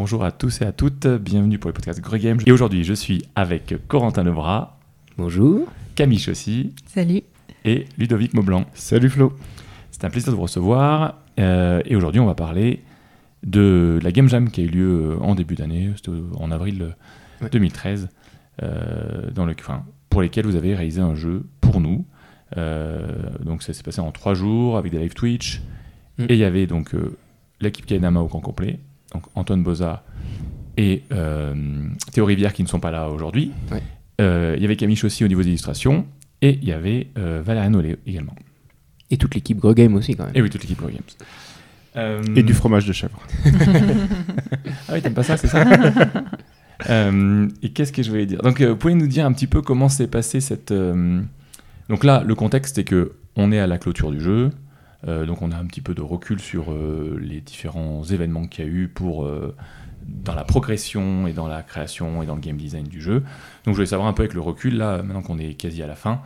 Bonjour à tous et à toutes, bienvenue pour le podcast Grey Games. Et aujourd'hui, je suis avec Corentin Lebras. Bonjour. Camille Chaussy. Salut. Et Ludovic Maublanc. Salut Flo. C'est un plaisir de vous recevoir. Euh, et aujourd'hui, on va parler de la Game Jam qui a eu lieu en début d'année, en avril ouais. 2013, euh, dans le, enfin, pour lesquels vous avez réalisé un jeu pour nous. Euh, donc ça s'est passé en trois jours avec des live Twitch. Mm. Et il y avait donc l'équipe Kainama au camp complet, donc Antoine Boza et euh, Théo Rivière qui ne sont pas là aujourd'hui. Il Ouais. euh, y avait Camille Chaussy au niveau des illustrations et il y avait euh, Valérian Nollet également. Et toute l'équipe Gros Game aussi, quand même. Et oui, toute l'équipe Pro Games. Euh, Et du fromage de chèvre. Ah oui, t'aimes pas ça, c'est ça? Euh, Et qu'est-ce que je voulais dire? Donc, euh, vous pouvez nous dire un petit peu comment s'est passé cette. euh, Donc là, le contexte est que on est à la clôture du jeu. Euh, donc on a un petit peu de recul sur euh, les différents événements qu'il y a eu pour euh, dans la progression et dans la création et dans le game design du jeu. Donc je voulais savoir un peu avec le recul là, maintenant qu'on est quasi à la fin,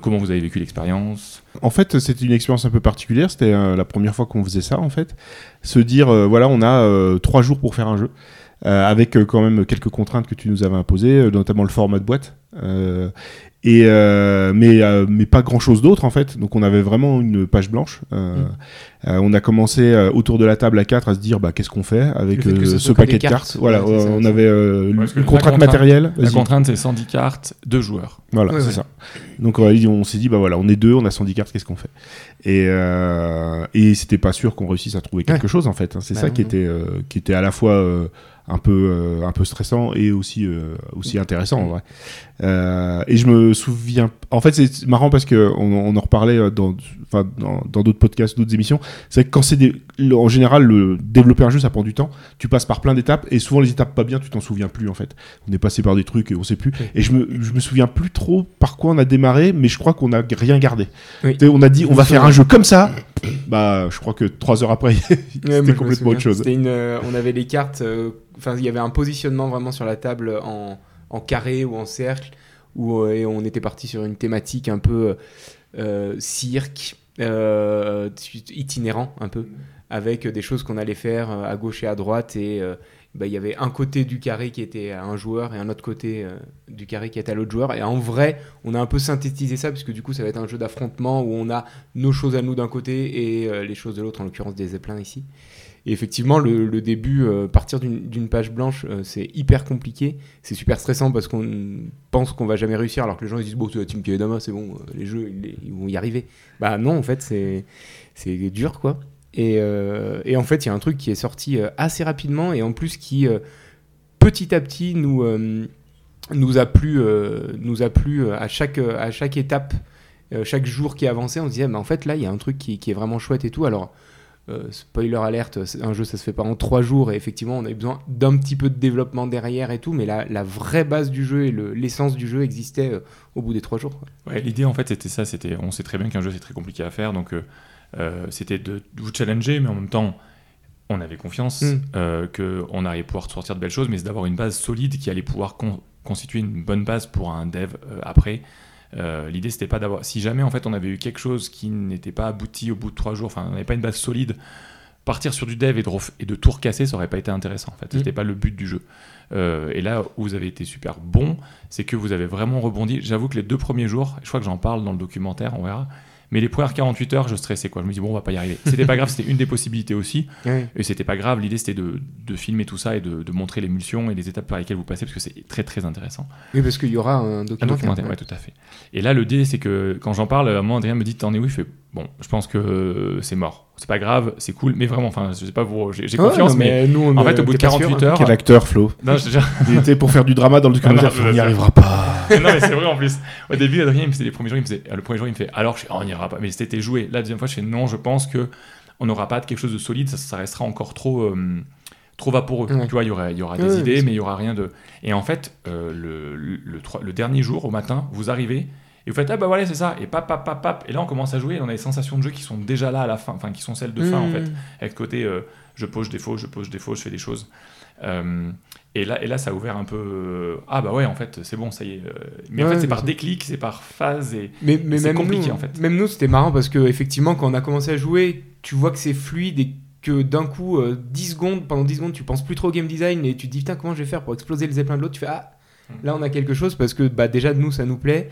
comment vous avez vécu l'expérience? En fait, c'était une expérience un peu particulière. C'était la première fois qu'on faisait ça, en fait. Se dire, voilà, on a trois jours pour faire un jeu. avec quand même quelques contraintes que tu nous avais imposées, notamment le format de boîte. Et euh, mais euh, mais pas grand chose d'autre en fait donc on avait vraiment une page blanche euh, Mm. euh, on a commencé euh, autour de la table à quatre à se dire bah qu'est-ce qu'on fait avec euh, ce soit paquet de cartes, cartes, voilà ouais, ça, on avait euh, que une contrainte matérielle La contrainte c'est 110 cartes, deux joueurs. Voilà, Ouais, c'est ouais. ça. Donc ouais, on s'est dit, bah voilà, on est deux, on a 110 cartes, qu'est-ce qu'on fait? Et, euh, et c'était pas sûr qu'on réussisse à trouver quelque Ouais. chose en fait. hein. C'est Bah ça qui était, euh, qui était à la fois euh, un peu, euh, un peu stressant et aussi, euh, aussi intéressant en vrai. Euh, et je me souviens, en fait, c'est marrant parce que on, on en reparlait dans, enfin, dans, d'autres podcasts, d'autres émissions. C'est que quand c'est en général le développer un jeu, ça prend du temps. Tu passes par plein d'étapes et souvent les étapes pas bien, tu t'en souviens plus en fait. On est passé par des trucs et on sait plus. Oui. Et je me, je me souviens plus trop par quoi on a démarré, mais je crois qu'on a rien gardé. Oui. On a dit on va faire un jeu comme ça. Bah, je crois que trois heures après, Ouais, c'était me complètement autre chose. Une, euh, on avait les cartes. euh, Enfin, il y avait un positionnement vraiment sur la table en, en carré ou en cercle, où euh, et on était parti sur une thématique un peu cirque, itinérant un peu, avec des choses qu'on allait faire euh, à gauche et à droite et euh, bah, il y avait un côté du carré qui était à un joueur et un autre côté euh, du carré qui était à l'autre joueur. Et en vrai, on a un peu synthétisé ça, puisque du coup, ça va être un jeu d'affrontement où on a nos choses à nous d'un côté et euh, les choses de l'autre, en l'occurrence des zeppelins ici. Et effectivement, le, début, euh, partir d'une page blanche, euh, c'est hyper compliqué. C'est super stressant parce qu'on pense qu'on va jamais réussir, alors que les gens ils disent bon, la team Kaedama, c'est bon, euh, les jeux ils, vont y arriver. Bah non, en fait, c'est dur quoi. Et, et en fait, il y a un truc qui est sorti assez rapidement et en plus qui petit à petit nous nous a plu, nous a plu à chaque à chaque étape, chaque jour qui avançait, on se disait, mais en fait là, il y a un truc qui, qui est vraiment chouette et tout. Alors euh, spoiler alerte, un jeu ça se fait pas en trois jours et effectivement on a eu besoin d'un petit peu de développement derrière et tout, mais la, la vraie base du jeu et le- l'essence du jeu existait euh, au bout des trois jours. Ouais, L'idée en fait c'était ça, c'était, on sait très bien qu'un jeu c'est très compliqué à faire, donc euh, c'était de vous challenger, mais en même temps on avait confiance Mm. qu'on allait pouvoir sortir de belles choses, mais c'est d'avoir une base solide qui allait pouvoir con- constituer une bonne base pour un dev après. Euh, L'idée c'était pas d'avoir, si jamais en fait on avait eu quelque chose qui n'était pas abouti au bout de trois jours, enfin on n'avait pas une base solide, partir sur du dev et de, ref- et de tout recasser, ça aurait pas été intéressant en fait. Mm. C'était pas le but du jeu. Euh, et là où vous avez été super bon, c'est que vous avez vraiment rebondi. J'avoue que les deux premiers jours, je crois que j'en parle dans le documentaire, on verra. Mais les premières 48 heures, je stressais quoi. Je me dis bon, on va pas y arriver. C'était pas grave, c'était une des possibilités aussi. Et c'était pas grave. L'idée c'était de, de filmer tout ça et de, de montrer l'émulsion et les étapes par lesquelles vous passez parce que c'est très très intéressant. Oui, parce qu'il y aura un Un documentaire. documentaire, ouais, tout à fait. Et là, le dé, c'est que quand j'en parle, à un moment, Adrien me dit T'en es où? Il fait Bon, je pense que c'est mort. C'est pas grave, c'est cool, mais vraiment, enfin, je sais pas, vous, j'ai Ouais, confiance, non, mais. nous, on En fait, au bout de t'es pas sûr, 48 hein. heures. Quel acteur, Flo? Non, je. Il était pour faire du drama dans le documentaire, Ah non, on n'y je- arrivera pas. non, mais c'est vrai en plus. Au début, Adrien, faisait les premiers jours, il me faisait, le premier jour, il me fait alors, je oh, on n'ira pas. Mais c'était joué. La deuxième fois, je fais non, je pense que on n'aura pas de quelque chose de solide, ça, ça restera encore trop, euh, trop vaporeux. Ouais. Tu vois, il y aura, y des ouais, idées, mais il y aura rien de. Et en fait, euh, le, le, le trois- le dernier jour, au matin, vous arrivez. Et vous faites, ah bah voilà, c'est ça. Et pap, pap, pap, pap. Et là, on commence à jouer. Et on a des sensations de jeu qui sont déjà là à la fin. Enfin, qui sont celles de fin, en fait. Mmh. Avec le côté, euh, je pose, je défaut, je pose, je défaut, je fais des choses. Euh, et, là, et là, ça a ouvert un peu. euh, ah bah ouais, en fait, c'est bon, ça y est. euh, mais en fait, c'est par déclic, c'est par phase. Et... Mais, mais C'est compliqué, nous, en fait. Même nous, c'était marrant parce que effectivement, quand on a commencé à jouer, tu vois que c'est fluide et que d'un coup, euh, 10 secondes, pendant 10 secondes, tu penses plus trop au game design et tu te dis putain, comment je vais faire pour exploser le zeppelin de l'autre? Tu fais ah, là on a quelque chose parce que bah, déjà, nous, ça nous plaît.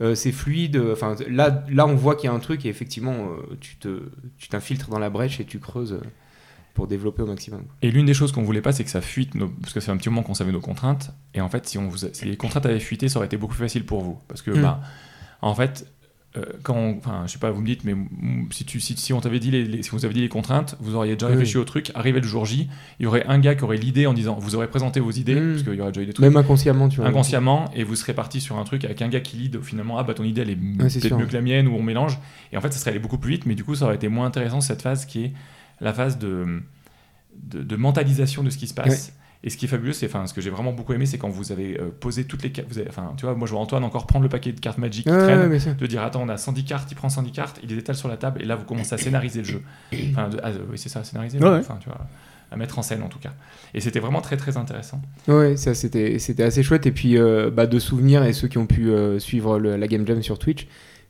euh, c'est fluide, enfin là, là on voit qu'il y a un truc et effectivement euh, tu te, tu t'infiltres dans la brèche et tu creuses pour développer au maximum. Et l'une des choses qu'on voulait pas, c'est que ça fuite, nos- parce que c'est un petit moment qu'on savait nos contraintes. Et en fait, si, on vous a- si les contraintes avaient fuité, ça aurait été beaucoup plus facile pour vous. Parce que, Mm. bah, en fait, euh, quand on- enfin, je sais pas, vous me dites, mais mm, si, tu, si, si on t'avait dit les, les- si vous avez dit les contraintes, vous auriez déjà Oui. réfléchi au truc. Arrivé le jour J, il y aurait un gars qui aurait l'idée en disant, vous aurez présenté vos idées, Mm. parce qu'il y aurait déjà eu des trucs Même inconsciemment, tu vois. inconsciemment et vous serez parti sur un truc avec un gars qui lead finalement ah bah ton idée elle est peut-être mieux que la mienne ou on mélange et en fait ça serait allé beaucoup plus vite mais du coup ça aurait été moins intéressant cette phase qui est la phase de de, de mentalisation de ce qui se passe. Et ce qui est fabuleux c'est enfin ce que j'ai vraiment beaucoup aimé c'est quand vous avez euh, posé toutes les cartes enfin tu vois moi je vois Antoine encore prendre le paquet de cartes Magic qui traîne ouais, sûr. de dire attends on a 110 cartes il prend 110 cartes il les étale sur la table et là vous commencez à scénariser le jeu. Enfin de- ah, oui c'est ça scénariser Ouais, ouais. enfin tu vois à mettre en scène en tout cas. Et c'était vraiment très très intéressant. Ouais, ça c'était c'était assez chouette. Et puis euh, bah, de souvenirs et ceux qui ont pu euh, suivre le- la Game Jam sur Twitch,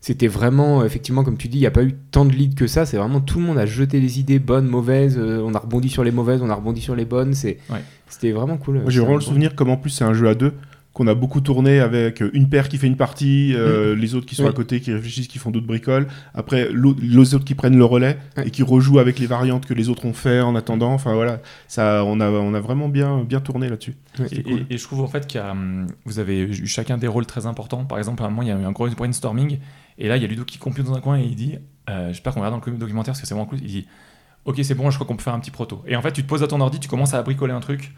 c'était vraiment effectivement comme tu dis, il n'y a pas eu tant de leads que ça. C'est vraiment tout le monde a jeté des idées bonnes, mauvaises. euh, on a rebondi sur les mauvaises, on a rebondi sur les bonnes. C'est Ouais. c'était vraiment cool. J'ai vraiment le souvenir, comme en plus c'est un jeu à deux, qu'on a beaucoup tourné avec une paire qui fait une partie, euh, les autres qui sont Oui. à côté, qui réfléchissent, qui font d'autres bricoles. Après, les autres qui prennent le relais Ouais. et qui rejouent avec les variantes que les autres ont fait en attendant. Enfin voilà, ça, on a, on a vraiment bien, bien tourné là-dessus. Ouais, Et, c'était cool. et- et je trouve en fait qu'il a, hum, vous avez eu chacun des rôles très importants. Par exemple, à un moment, il y a eu un gros brainstorming, et là, il y a Ludo qui compute dans un coin et il dit, euh, j'espère qu'on verra dans le documentaire parce que c'est vraiment cool. Il dit, ok, c'est bon, je crois qu'on peut faire un petit proto. Et en fait, tu te poses à ton ordi, tu commences à bricoler un truc.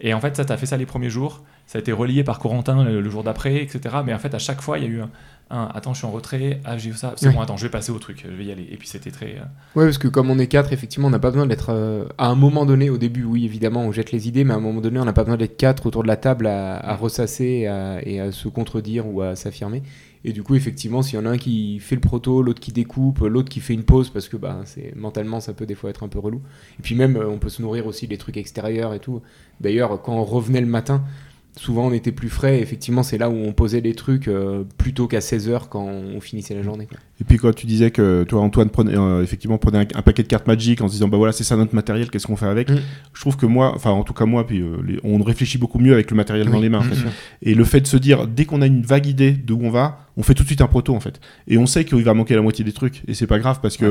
Et en fait, ça, t'as fait ça les premiers jours. Ça a été relié par Corentin le, le jour d'après, etc. Mais en fait, à chaque fois, il y a eu un, un, attends, je suis en retrait, ah, j'ai eu ça, c'est Ouais. bon, attends, je vais passer au truc, je vais y aller. Et puis c'était très. euh, Ouais, parce que comme on est quatre, effectivement, on n'a pas besoin d'être. euh, à un moment donné, au début, oui, évidemment, on jette les idées, mais à un moment donné, on n'a pas besoin d'être quatre autour de la table à, à ressasser à, et à se contredire ou à s'affirmer. Et du coup, effectivement, s'il y en a un qui fait le proto, l'autre qui découpe, l'autre qui fait une pause, parce que bah, c'est mentalement, ça peut des fois être un peu relou. Et puis même, euh, on peut se nourrir aussi des trucs extérieurs et tout. D'ailleurs, quand on revenait le matin, souvent on était plus frais. Effectivement, c'est là où on posait les trucs euh, plutôt qu'à 16h quand on finissait la journée. quoi. Et puis quand tu disais que toi Antoine prenait euh, effectivement prenait un, un paquet de cartes Magic en se disant bah voilà c'est ça notre matériel qu'est-ce qu'on fait avec Mm. je trouve que moi enfin en tout cas moi puis euh, les- on réfléchit beaucoup mieux avec le matériel dans les mains en Mm, fait. mm. et le fait de se dire dès qu'on a une vague idée de où on va on fait tout de suite un proto en fait et on sait qu'il va manquer la moitié des trucs et c'est pas grave parce que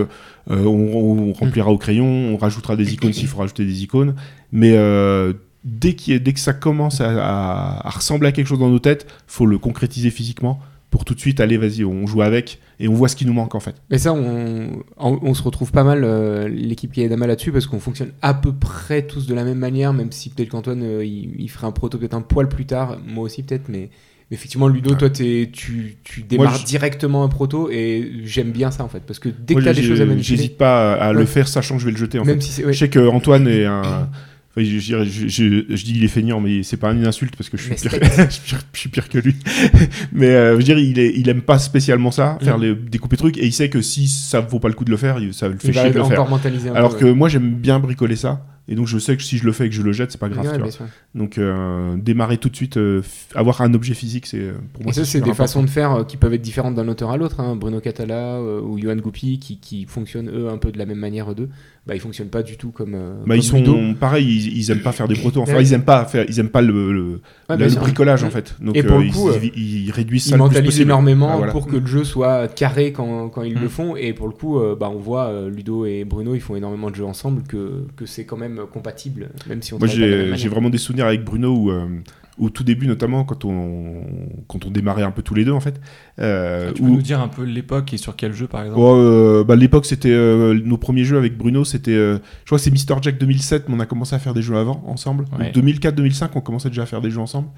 euh, on, on remplira au crayon on rajoutera des icônes s'il faut rajouter des icônes mais euh, dès, a- que ça commence à, à- à ressembler à quelque chose dans nos têtes faut le concrétiser physiquement pour tout de suite aller vas-y on joue avec et on voit ce qui nous manque en fait Mais ça, on, on, on se retrouve pas mal, euh, l'équipe qui est Dama là-dessus, parce qu'on fonctionne à peu près tous de la même manière, même si peut-être qu'Antoine, euh, il, il ferait un proto peut-être un poil plus tard, moi aussi peut-être, mais, mais effectivement, Ludo, Ouais. toi, tu, tu démarres je- directement un proto, et j'aime bien ça, en fait, parce que dès que Moi, t'as des choses à manipuler, J'hésite pas à, le faire sachant que je vais le jeter en même fait. si ouais. Je sais que Antoine est un. enfin, je, je, je- je- je dis il est feignant, mais c'est pas une insulte parce que je suis, pire, je suis que lui. mais euh, je veux dire, il, est, il aime pas spécialement ça, faire Mhm. les, découper trucs, et il sait que si ça vaut pas le coup de le faire, ça le fait Il chier de le faire. Alors peu, que ouais. moi j'aime bien bricoler ça, et donc je sais que si je le fais et que je le jette, c'est pas grave. Ouais, tu vois. bien sûr. Donc euh, démarrer tout de suite, euh, avoir un objet physique, c'est pour moi Et ça, c'est des important. façons de faire euh, qui peuvent être différentes d'un auteur à l'autre. hein. Bruno Catala ou Johan Goupy, qui, qui fonctionnent eux un peu de la même manière, eux deux, bah, ils fonctionnent pas du tout comme. euh, Bah, ils sont Ludo. pareil, ils, ils aiment pas faire des protos. Enfin, Ouais. ils aiment pas faire, ils aiment pas le, le- Ouais, le- bien le sûr. bricolage en Mm. fait. Donc Et pour euh, le coup, ils, réduisent ça Ils mentalisent énormément Ah, voilà. pour que le jeu soit carré quand, quand ils Mm. le font. Et pour le coup, euh, bah, on voit Ludo et Bruno, ils font énormément de jeux ensemble, que, que c'est quand même compatible, même si on Moi, j'ai vraiment des souvenirs avec Bruno où, au tout début, notamment quand on, quand on démarrait un peu tous les deux en fait. euh, tu peux où- nous dire un peu l'époque et sur quel jeu par exemple Oh, euh, bah, l'époque, c'était euh, nos premiers jeux avec Bruno. C'était, euh, je crois que c'est Mister Jack 2007, mais on a commencé à faire des jeux avant ensemble. Ouais. 2004-2005, on commençait déjà à faire des jeux ensemble.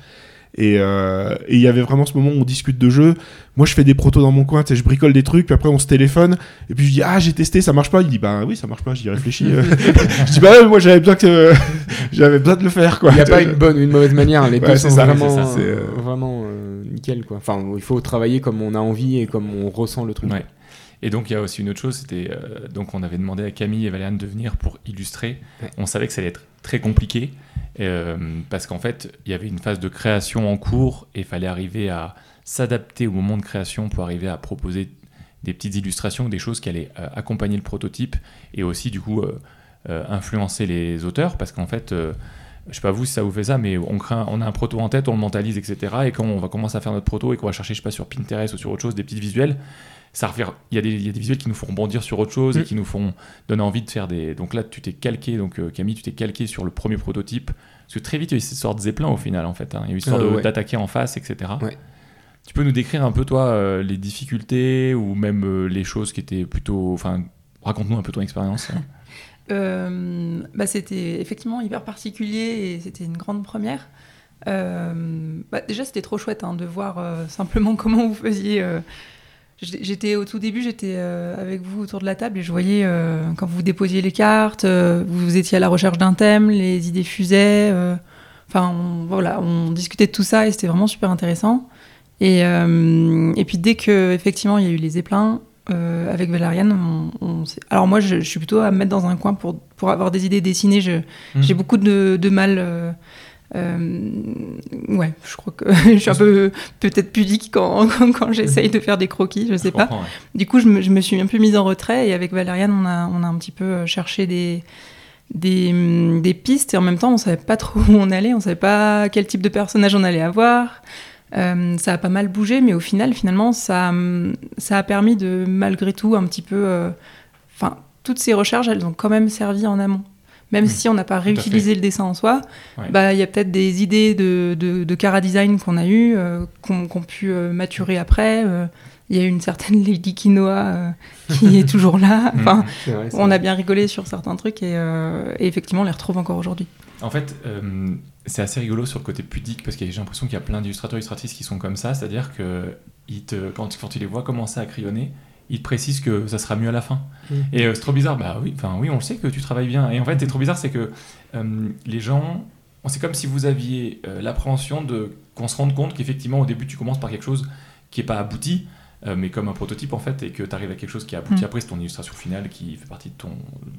Et euh, et il y avait vraiment ce moment où on discute de jeux. Moi, je fais des protos dans mon coin, tu sais, je bricole des trucs, puis après on se téléphone. Et puis je dis ah j'ai testé, ça marche pas. Il dit bah oui ça marche pas, j'y réfléchis. je dis bah ouais, moi j'avais besoin que j'avais besoin de le faire quoi. Il n'y a pas une bonne ou une mauvaise manière, les Ouais, deux c'est sont ça, vraiment, euh, euh, vraiment euh, nickel. Quoi. Enfin, il faut travailler comme on a envie et comme on ressent le truc. Ouais. Et donc il y a aussi une autre chose, c'était euh, donc on avait demandé à Camille et Valéane de venir pour illustrer. Ouais. On savait que ça allait être très compliqué euh, parce qu'en fait il y avait une phase de création en cours et il fallait arriver à s'adapter au moment de création pour arriver à proposer des petites illustrations, des choses qui allaient euh, accompagner le prototype et aussi du coup euh, influencer les auteurs, parce qu'en fait, je sais pas vous si ça vous fait ça, mais on, un- on a un proto en tête, on le mentalise, etc. Et quand on va commencer à faire notre proto et qu'on va chercher, je sais pas, sur Pinterest ou sur autre chose, des petits visuels, ça. Il y, a des- il y a des visuels qui nous font rebondir sur autre chose et Mm. qui nous font donner envie de faire des. Donc là, tu t'es calqué, donc euh, Camille, tu t'es calqué sur le premier prototype. Parce que très vite, il y a eu cette sorte de zeppelin au final, en fait. hein. Il y a eu cette sorte Euh, ouais. d'attaquer en face, etc. Ouais. Tu peux nous décrire un peu, toi, euh, les difficultés ou même les choses qui étaient plutôt. Enfin, raconte-nous un peu ton expérience. hein. Euh, bah, c'était effectivement hyper particulier et c'était une grande première. Euh, bah, déjà, c'était trop chouette hein, de voir euh, simplement comment vous faisiez. J'ai- J'étais au tout début, j'étais euh, avec vous autour de la table et je voyais euh, quand vous déposiez les cartes, euh, vous étiez à la recherche d'un thème, les idées fusaient. Enfin, on, voilà, on discutait de tout ça et c'était vraiment super intéressant. Et, euh, et puis dès que effectivement il y a eu les éplins, euh, avec Valériane, on, on alors moi je, je suis plutôt à me mettre dans un coin pour, pour avoir des idées dessinées. Je- Mhm. J'ai beaucoup de, de mal. euh, euh, ouais, je crois que je suis un peu peut-être pudique quand, quand, quand j'essaye de faire des croquis, je sais Je pas. ouais. Du coup, je me, je me suis un peu mise en retrait et avec Valériane, on a, on a un petit peu euh, cherché des, des, hum, des pistes et en même temps, on savait pas trop où on allait, on savait pas quel type de personnage on allait avoir. Euh, ça a pas mal bougé, mais au final, finalement, ça, hum, ça a permis de, malgré tout, un petit peu. euh, Enfin, toutes ces recherches, elles ont quand même servi en amont. Même Oui, si on n'a pas réutilisé le dessin en soi, Ouais. bah, il y a peut-être des idées de, de, de cara design qu'on a eues, euh, qu'on qu'on pu euh, maturer après. euh, Il y a une certaine Lady Quinoa qui est toujours là. Enfin, vrai, c'est on vrai. a bien rigolé sur certains trucs et, et effectivement, on les retrouve encore aujourd'hui. En fait, c'est assez rigolo sur le côté pudique parce que j'ai l'impression qu'il y a plein d'illustrateurs et illustratrices qui sont comme ça, c'est-à-dire que ils te, quand, quand tu les vois commencer à crayonner, ils te précisent que ça sera mieux à la fin. Mm. Et euh, c'est trop bizarre, bah oui, enfin oui, on le sait que tu travailles bien. Et en fait, c'est trop bizarre, c'est que euh, les gens, c'est comme si vous aviez euh, l'appréhension de qu'on se rende compte qu'effectivement au début tu commences par quelque chose qui est pas abouti. mais comme un prototype en fait, et que tu arrives à quelque chose qui est abouti Mm. après, c'est ton illustration finale qui fait partie de ton,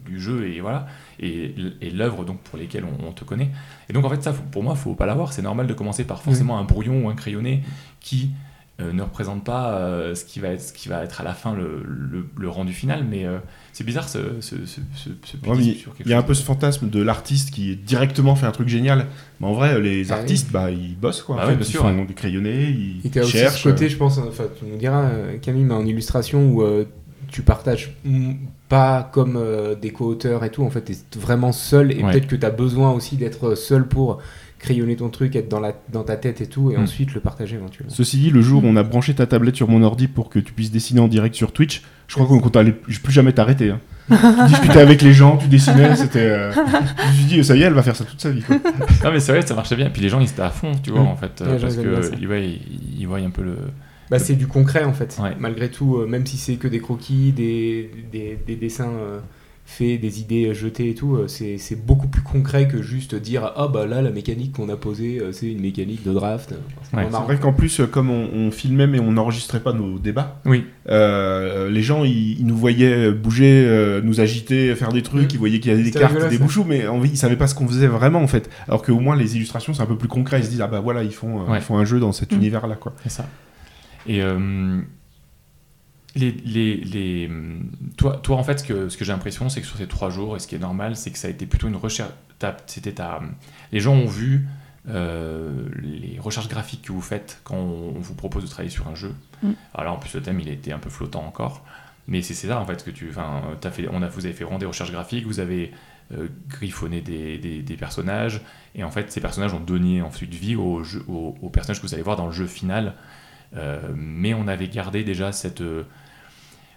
du jeu, et voilà, et, et l'œuvre donc pour lesquelles on, on te connaît. Et donc en fait ça, pour moi, faut pas l'avoir. C'est normal de commencer par forcément un brouillon ou un crayonné qui ne représente pas euh, ce, qui va être, ce qui va être à la fin le, le- le rendu final. Mais euh, c'est bizarre ce, ce, ce, ce, Ouais, Il y a un peu ce fantasme de l'artiste qui directement fait un truc génial. Mais en vrai, les Ah oui. artistes, bah, ils bossent quoi. en Bah fait. oui, bien ils sûr, font ouais. des crayonnés, ils Et aussi cherchent. ce côté, je pense, enfin, tu nous diras, euh, Camille, mais en illustration où euh, tu partages pas comme euh, des co-auteurs et tout, en fait, t'es vraiment seul et Ouais. peut-être que t'as besoin aussi d'être seul pour crayonner ton truc, être dans, la, dans ta tête et tout, et Mm. ensuite le partager éventuellement. Ceci dit, le jour où on a branché ta tablette sur mon ordi pour que tu puisses dessiner en direct sur Twitch, je crois qu'on compte aller plus jamais t'arrêter. Hein. tu discutais avec les gens, tu dessinais, c'était. euh, Je me suis dit, ça y est, elle va faire ça toute sa vie. quoi. Non mais c'est vrai, ça marchait bien. Puis les gens ils étaient à fond, tu vois, Mm. en fait, euh, Ouais, parce ça. que ils voient, ils, ils voient un peu le. Bah, c'est du concret en fait, Ouais. malgré tout, euh, même si c'est que des croquis, des, des, des dessins euh, faits, des idées jetées et tout, euh, c'est c'est beaucoup plus concret que juste dire ah bah là la mécanique qu'on a posée euh, c'est une mécanique de draft. C'est Ouais, vrai qu'en plus, euh, comme on, on filmait mais on n'enregistrait pas nos débats, Oui. euh, les gens ils, ils nous voyaient bouger, euh, nous agiter, faire des trucs, ils voyaient qu'il y avait des cartes, rigolo, des ça. bouchons, mais en- ils savaient pas ce qu'on faisait vraiment en fait. Alors qu'au moins les illustrations c'est un peu plus concret, ils se disent ah bah voilà, ils font, euh, Ouais. ils font un jeu dans cet Mm. univers là quoi. C'est ça. Et euh, les, les, les, toi, toi, en fait, ce que, ce que j'ai l'impression, c'est que sur ces trois jours, et ce qui est normal, c'est que ça a été plutôt une recherche. ta- C'était ta, les gens ont vu euh, les recherches graphiques que vous faites quand on, vous propose de travailler sur un jeu. Mm. Alors en plus, le thème, il était un peu flottant encore. Mais c'est ça, en fait, que tu. Enfin, as fait, on a, vous avez fait vraiment des recherches graphiques, vous avez euh, griffonné des, des, des personnages, et en fait, ces personnages ont donné ensuite vie aux personnages que vous allez voir dans le jeu final. Euh, mais on avait gardé déjà cette.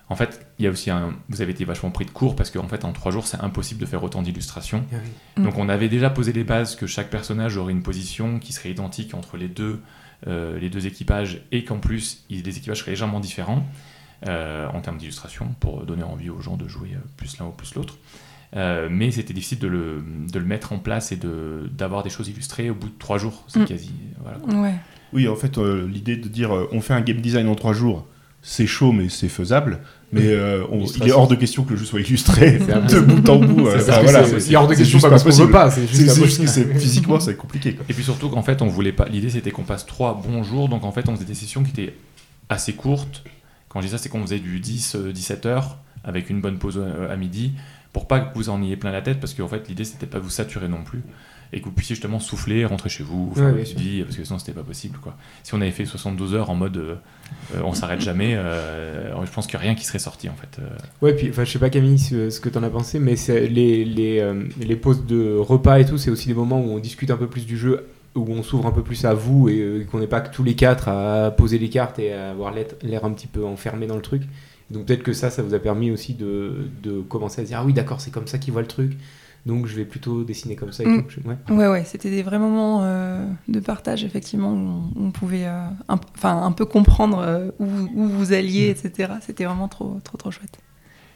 En fait, il y a aussi un. Vous avez été vachement pris de court parce qu'en fait, en trois jours, c'est impossible de faire autant d'illustrations. Oui. Mm. Donc, on avait déjà posé les bases que chaque personnage aurait une position qui serait identique entre les deux, euh, les deux équipages et qu'en plus, ils- les équipages seraient légèrement différents euh, en termes d'illustration pour donner envie aux gens de jouer euh, plus l'un ou plus l'autre. Euh, mais c'était difficile de le, de le mettre en place et de- d'avoir des choses illustrées au bout de trois jours. C'est Mm. quasi. Voilà. Ouais. Oui, en fait, euh, l'idée de dire euh, on fait un game design en trois jours, c'est chaud, mais c'est faisable. Mais euh, on- il est hors de question que le jeu soit illustré de bout en bout. euh, enfin, voilà, il est hors de question pas parce qu'on veut pas, c'est juste que physiquement, c'est compliqué. Quoi. Et puis surtout qu'en fait, on voulait pas. L'idée, c'était qu'on passe trois bons jours. Donc en fait, on faisait des sessions qui étaient assez courtes. Quand je dis ça, c'est qu'on faisait du 10-17 heures avec une bonne pause euh, à midi pour pas que vous en ayez plein la tête, parce qu'en fait, l'idée, c'était pas vous saturer non plus, et que vous puissiez justement souffler, rentrer chez vous, faire Ouais, vie, parce que sinon, c'était pas possible, quoi. Si on avait fait 72 heures en mode euh, euh, on s'arrête jamais, euh, je pense qu'il n'y a rien qui serait sorti, en fait. Euh, Ouais, puis enfin, je sais pas Camille ce, ce que t'en as pensé, mais les, les, euh, les pauses de repas et tout, c'est aussi des moments où on discute un peu plus du jeu, où on s'ouvre un peu plus à vous et euh, qu'on n'est pas que tous les quatre à poser les cartes et à avoir l'air l'air un petit peu enfermé dans le truc. Donc peut-être que ça, ça vous a permis aussi de, de commencer à se dire ah oui d'accord c'est comme ça qu'ils voient le truc, donc je vais plutôt dessiner comme ça et Mm. tout. Je- ouais. Ouais, ouais, c'était des vrais moments euh, de partage, effectivement, où on, pouvait euh, un, p- enfin, un peu comprendre euh, où, où vous alliez, etc. C'était vraiment trop, trop, trop chouette.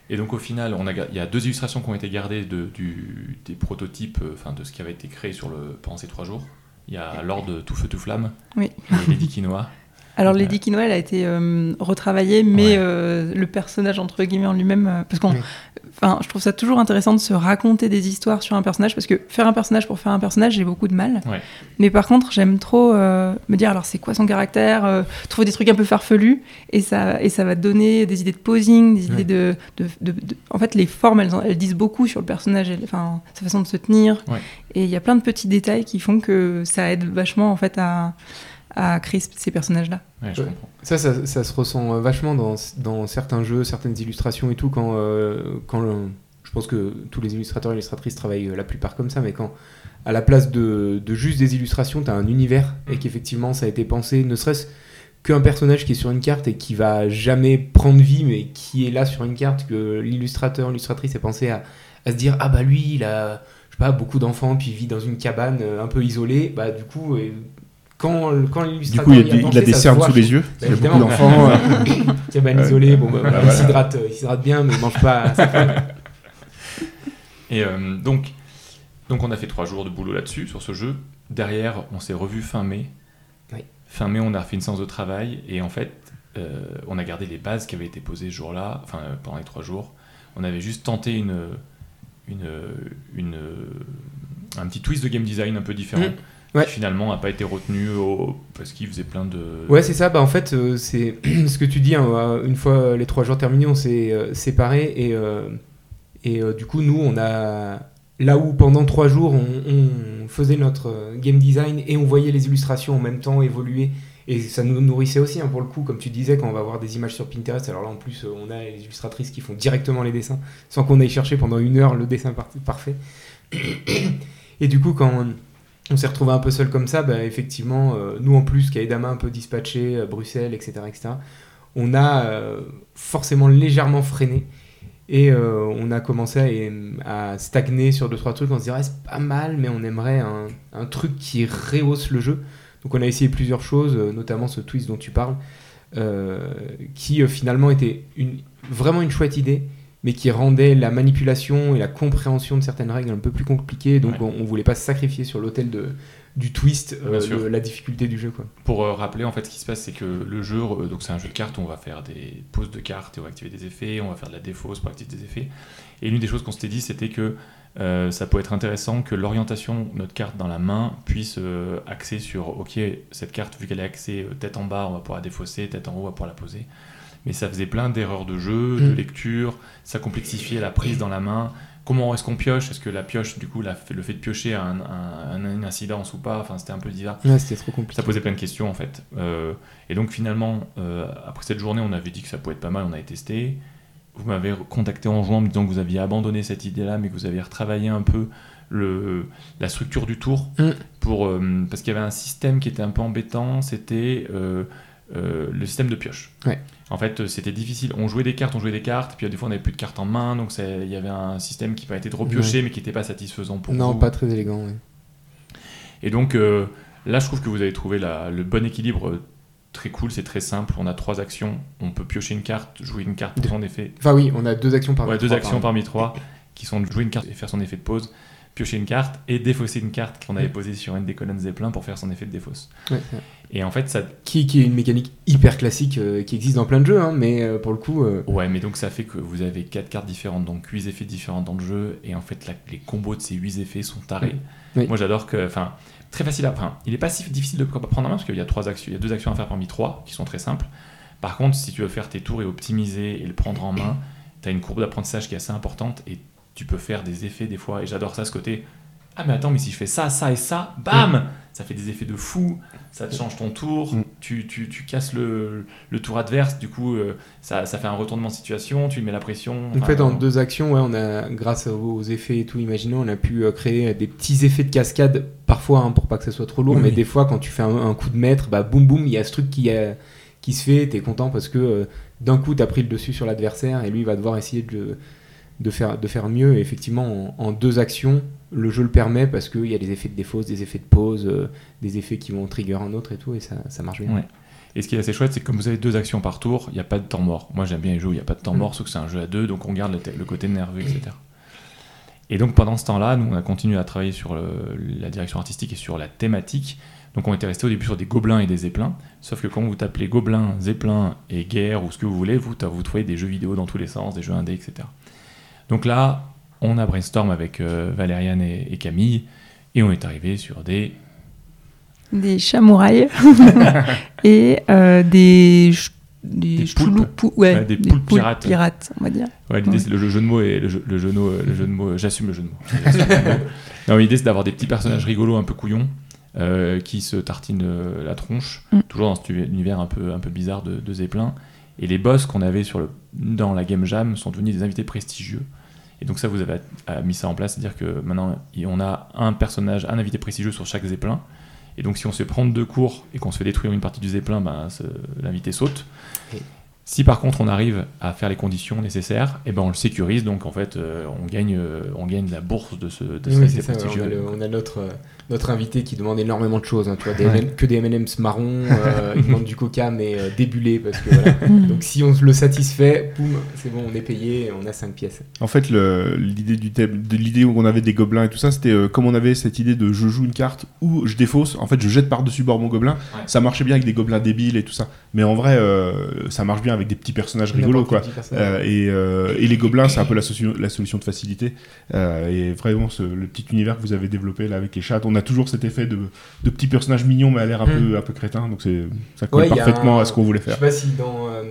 Et donc au final, on a, ga- il y a deux illustrations qui ont été gardées de, du, des prototypes, euh, enfin de ce qui avait été créé sur le, pendant ces trois jours. Il y a Lord de Tout Feu Tout Flamme Oui. et Lady Quinoa. Alors. Lady Quinoa, elle a été euh, retravaillée, mais Ouais. euh, le personnage, entre guillemets, en lui-même. euh, parce qu'on. Enfin, je trouve ça toujours intéressant de se raconter des histoires sur un personnage, parce que faire un personnage pour faire un personnage, j'ai beaucoup de mal. Ouais. Mais par contre, j'aime trop me dire, alors c'est quoi son caractère, trouver des trucs un peu farfelus, et ça, et ça va donner des idées de posing, des Ouais. idées de, de, de- de- En fait, les formes, elles, en- elles disent beaucoup sur le personnage, elles- enfin, sa façon de se tenir. Et il y a plein de petits détails qui font que ça aide vachement, en fait, à, à créer ces personnages-là. Ouais, je Ouais. comprends. Ça, ça, ça se ressent euh, vachement dans, dans certains jeux, certaines illustrations et tout. Quand, euh, quand le- je pense que tous les illustrateurs et illustratrices travaillent euh, la plupart comme ça, mais quand à la place de, de juste des illustrations, tu as un univers et qu'effectivement ça a été pensé, ne serait-ce qu'un personnage qui est sur une carte et qui va jamais prendre vie, mais qui est là sur une carte, que l'illustrateur, l'illustratrice a pensé à, à se dire Ah bah lui, il a je sais pas, beaucoup d'enfants, puis il vit dans une cabane un peu isolée. Bah du coup, euh, quand, quand Du coup, il, y y a des- il a cernes sous les yeux. Bah, il y a beaucoup d'enfants. euh, cabane Ouais. isolée, bon, bah, voilà. il s'hydrate, euh, il s'hydrate bien, mais il mange pas. Et euh, donc, donc on a fait trois jours de boulot là-dessus, sur ce jeu. Derrière, on s'est revu fin mai. Oui. Fin mai, on a fait une séance de travail et en fait, euh, on a gardé les bases qui avaient été posées ce jour-là, enfin euh, pendant les trois jours. On avait juste tenté une, une, une, un petit twist de game design un peu différent. Mm. Ouais. Qui finalement n'a pas été retenu au- parce qu'il faisait plein de. Ouais, c'est ça. Bah, en fait, euh, c'est ce que tu dis. hein, euh, une fois les trois jours terminés, on s'est euh, séparés et, euh, et du coup, nous, on a là où pendant trois jours, on, on faisait notre game design et on voyait les illustrations en même temps évoluer. Et ça nous nourrissait aussi, hein, pour le coup, comme tu disais, quand on va voir des images sur Pinterest. Alors là, en plus, on a les illustratrices qui font directement les dessins, sans qu'on aille chercher pendant une heure le dessin par- parfait. Et du coup, quand on, on s'est retrouvé un peu seul comme ça, bah, effectivement, euh, nous en plus, qui a Edama un peu dispatché, euh, Bruxelles, etc., etc., on a euh, forcément légèrement freiné. Et euh, on a commencé à, stagner sur deux trois trucs. On se dirait, c'est pas mal, mais on aimerait un, truc qui rehausse le jeu. Donc on a essayé plusieurs choses, notamment ce twist dont tu parles, qui finalement était vraiment une chouette idée, mais qui rendait la manipulation et la compréhension de certaines règles un peu plus compliquées. Donc Ouais. on, on voulait pas se sacrifier sur l'autel de, du twist, euh, le- la difficulté du jeu. Quoi. Pour euh, rappeler, en fait, ce qui se passe, c'est que le jeu, euh, donc c'est un jeu de cartes où on va faire des poses de cartes et on va activer des effets, on va faire de la défausse pour activer des effets. Et l'une des choses qu'on s'était dit, c'était que euh, ça peut être intéressant que l'orientation de notre carte dans la main puisse euh, axer sur, ok, cette carte, vu qu'elle est axée tête en bas, on va pouvoir la défausser, tête en haut, on va pouvoir la poser. Mais ça faisait plein d'erreurs de jeu, de Mm. lecture, ça complexifiait la prise dans la main. Comment est-ce qu'on pioche? Est-ce que la pioche, du coup, la- le fait de piocher a un, un- un- une incidence ou pas? Enfin, c'était un peu bizarre. Ouais, c'était trop compliqué. Ça posait plein de questions en fait. Euh, et donc finalement, euh, après cette journée, on avait dit que ça pouvait être pas mal, on avait testé. Vous m'avez contacté en juin en me disant que vous aviez abandonné cette idée-là, mais que vous aviez retravaillé un peu le, la structure du tour. Mm. Pour, euh, parce qu'il y avait un système qui était un peu embêtant, c'était euh, euh, le système de pioche. Ouais. En fait, euh, c'était difficile. On jouait des cartes, on jouait des cartes, puis des fois on n'avait plus de cartes en main, donc il y avait un système qui été de repiocher, mais qui n'était pas satisfaisant pour non, vous. pas très élégant. ouais. Et donc euh, là, je trouve que vous avez trouvé la- le bon équilibre euh, très cool, c'est très simple. On a trois actions, on peut piocher une carte, jouer une carte pour son effet. Enfin oui, on a deux actions par Ouais, deux trois, actions parmi trois qui sont de jouer une carte et faire son effet de pause, piocher une carte et défausser une carte qu'on avait posée sur une des colonnes Zeppelin pour faire son effet de défausse. Ouais, ouais. Et en fait, ça. Qui, qui est une mécanique hyper classique euh, qui existe dans plein de jeux, hein, mais euh, pour le coup, euh, Ouais, mais donc ça fait que vous avez quatre cartes différentes, donc huit effets différents dans le jeu, et en fait, la- les combos de ces huit effets sont tarés. Oui. Moi, j'adore que. Enfin, très facile à. Enfin, il est pas si difficile de prendre en main parce qu'il y a trois actions, il y a deux actions à faire parmi trois qui sont très simples. Par contre, si tu veux faire tes tours et optimiser et le prendre en main, tu as une courbe d'apprentissage qui est assez importante et tu peux faire des effets des fois, et j'adore ça ce côté. Ah mais attends, mais si je fais ça, ça et ça, bam Ça fait des effets de fou, ça te change ton tour, Mm. tu, tu, tu casses le, le tour adverse, du coup euh, ça, ça fait un retournement de situation, tu lui mets la pression. En fait, en vraiment. deux actions, ouais, on a, grâce aux effets et tout, imaginons, on a pu euh, créer des petits effets de cascade, parfois hein, pour pas que ça soit trop lourd, Oui, mais des fois, quand tu fais un, un coup de maître, bah boum boum, il y a ce truc qui, euh, qui se fait, t'es content parce que euh, d'un coup, t'as pris le dessus sur l'adversaire et lui il va devoir essayer de, de, faire, de faire mieux. Et effectivement, en, en deux actions, le jeu le permet parce qu'il y a des effets de défausse, des effets de pause, euh, des effets qui vont trigger un autre et tout, et ça, ça marche bien. Ouais. Et ce qui est assez chouette, c'est que comme vous avez deux actions par tour, il n'y a pas de temps mort. Moi, j'aime bien les jeux où il n'y a pas de temps Mm. mort, sauf que c'est un jeu à deux, donc on garde le, le côté nerveux, etc. Et donc pendant ce temps-là, nous, on a continué à travailler sur le- la direction artistique et sur la thématique. Donc on était resté au début sur des gobelins et des zeppelins. Sauf que quand vous tapez gobelins, zeppelins et guerre ou ce que vous voulez, vous, vous trouvez des jeux vidéo dans tous les sens, des jeux indés, etc. Donc là, on a brainstorm avec euh, Valériane et, et Camille et on est arrivé sur des Des chamourailles et euh, des, des, Des poulpes. ouais, Ouais, des poulpes pirates. pirates, on va dire. Ouais, l'idée c'est le jeu, jeu de mots et le jeu, le jeu de mots, j'assume le jeu de mots. Non, l'idée c'est d'avoir des petits personnages rigolos, un peu couillons, euh, qui se tartinent euh, la tronche, Mm. toujours dans cet univers un peu, un peu bizarre de, de Zeppelin. Et les boss qu'on avait sur le, dans la Game Jam sont devenus des invités prestigieux. Et donc ça, vous avez mis ça en place, c'est-à-dire que maintenant, on a un personnage, un invité prestigieux sur chaque Zeppelin. Et donc si on se fait prendre deux cours et qu'on se fait détruire une partie du Zeppelin, ben, l'invité saute. Si par contre on arrive à faire les conditions nécessaires, et ben on le sécurise, donc en fait euh, on, gagne, euh, on gagne la bourse de ce de Oui, ça, on prestigieux. a, le- on a notre, euh, notre invité qui demande énormément de choses. hein, tu vois, des Ouais. Que des M&M's marrons, euh, il demande du coca mais euh, débulé parce que voilà. Mm. Donc si on le satisfait, boum, c'est bon, on est payé, on a 5 pièces. En fait, l'idée du thème, de l'idée où on avait des gobelins et tout ça, c'était euh, comme on avait cette idée de je joue une carte ou je défausse. En fait, je jette par-dessus bord mon gobelin. Ouais. Ça marchait bien avec des gobelins débiles et tout ça. Mais en vrai, euh, ça marche bien avec des petits personnages rigolos, quoi. Euh, et, euh, et les gobelins, c'est un peu la, solution de facilité. Euh, et vraiment, ce- le petit univers que vous avez développé là avec les chats, on a toujours cet effet de, de petits personnages mignons mais à l'air un, Mm. peu, un peu crétin. Donc ça colle Ouais, parfaitement un- à ce qu'on voulait Je sais faire. pas si dans, euh,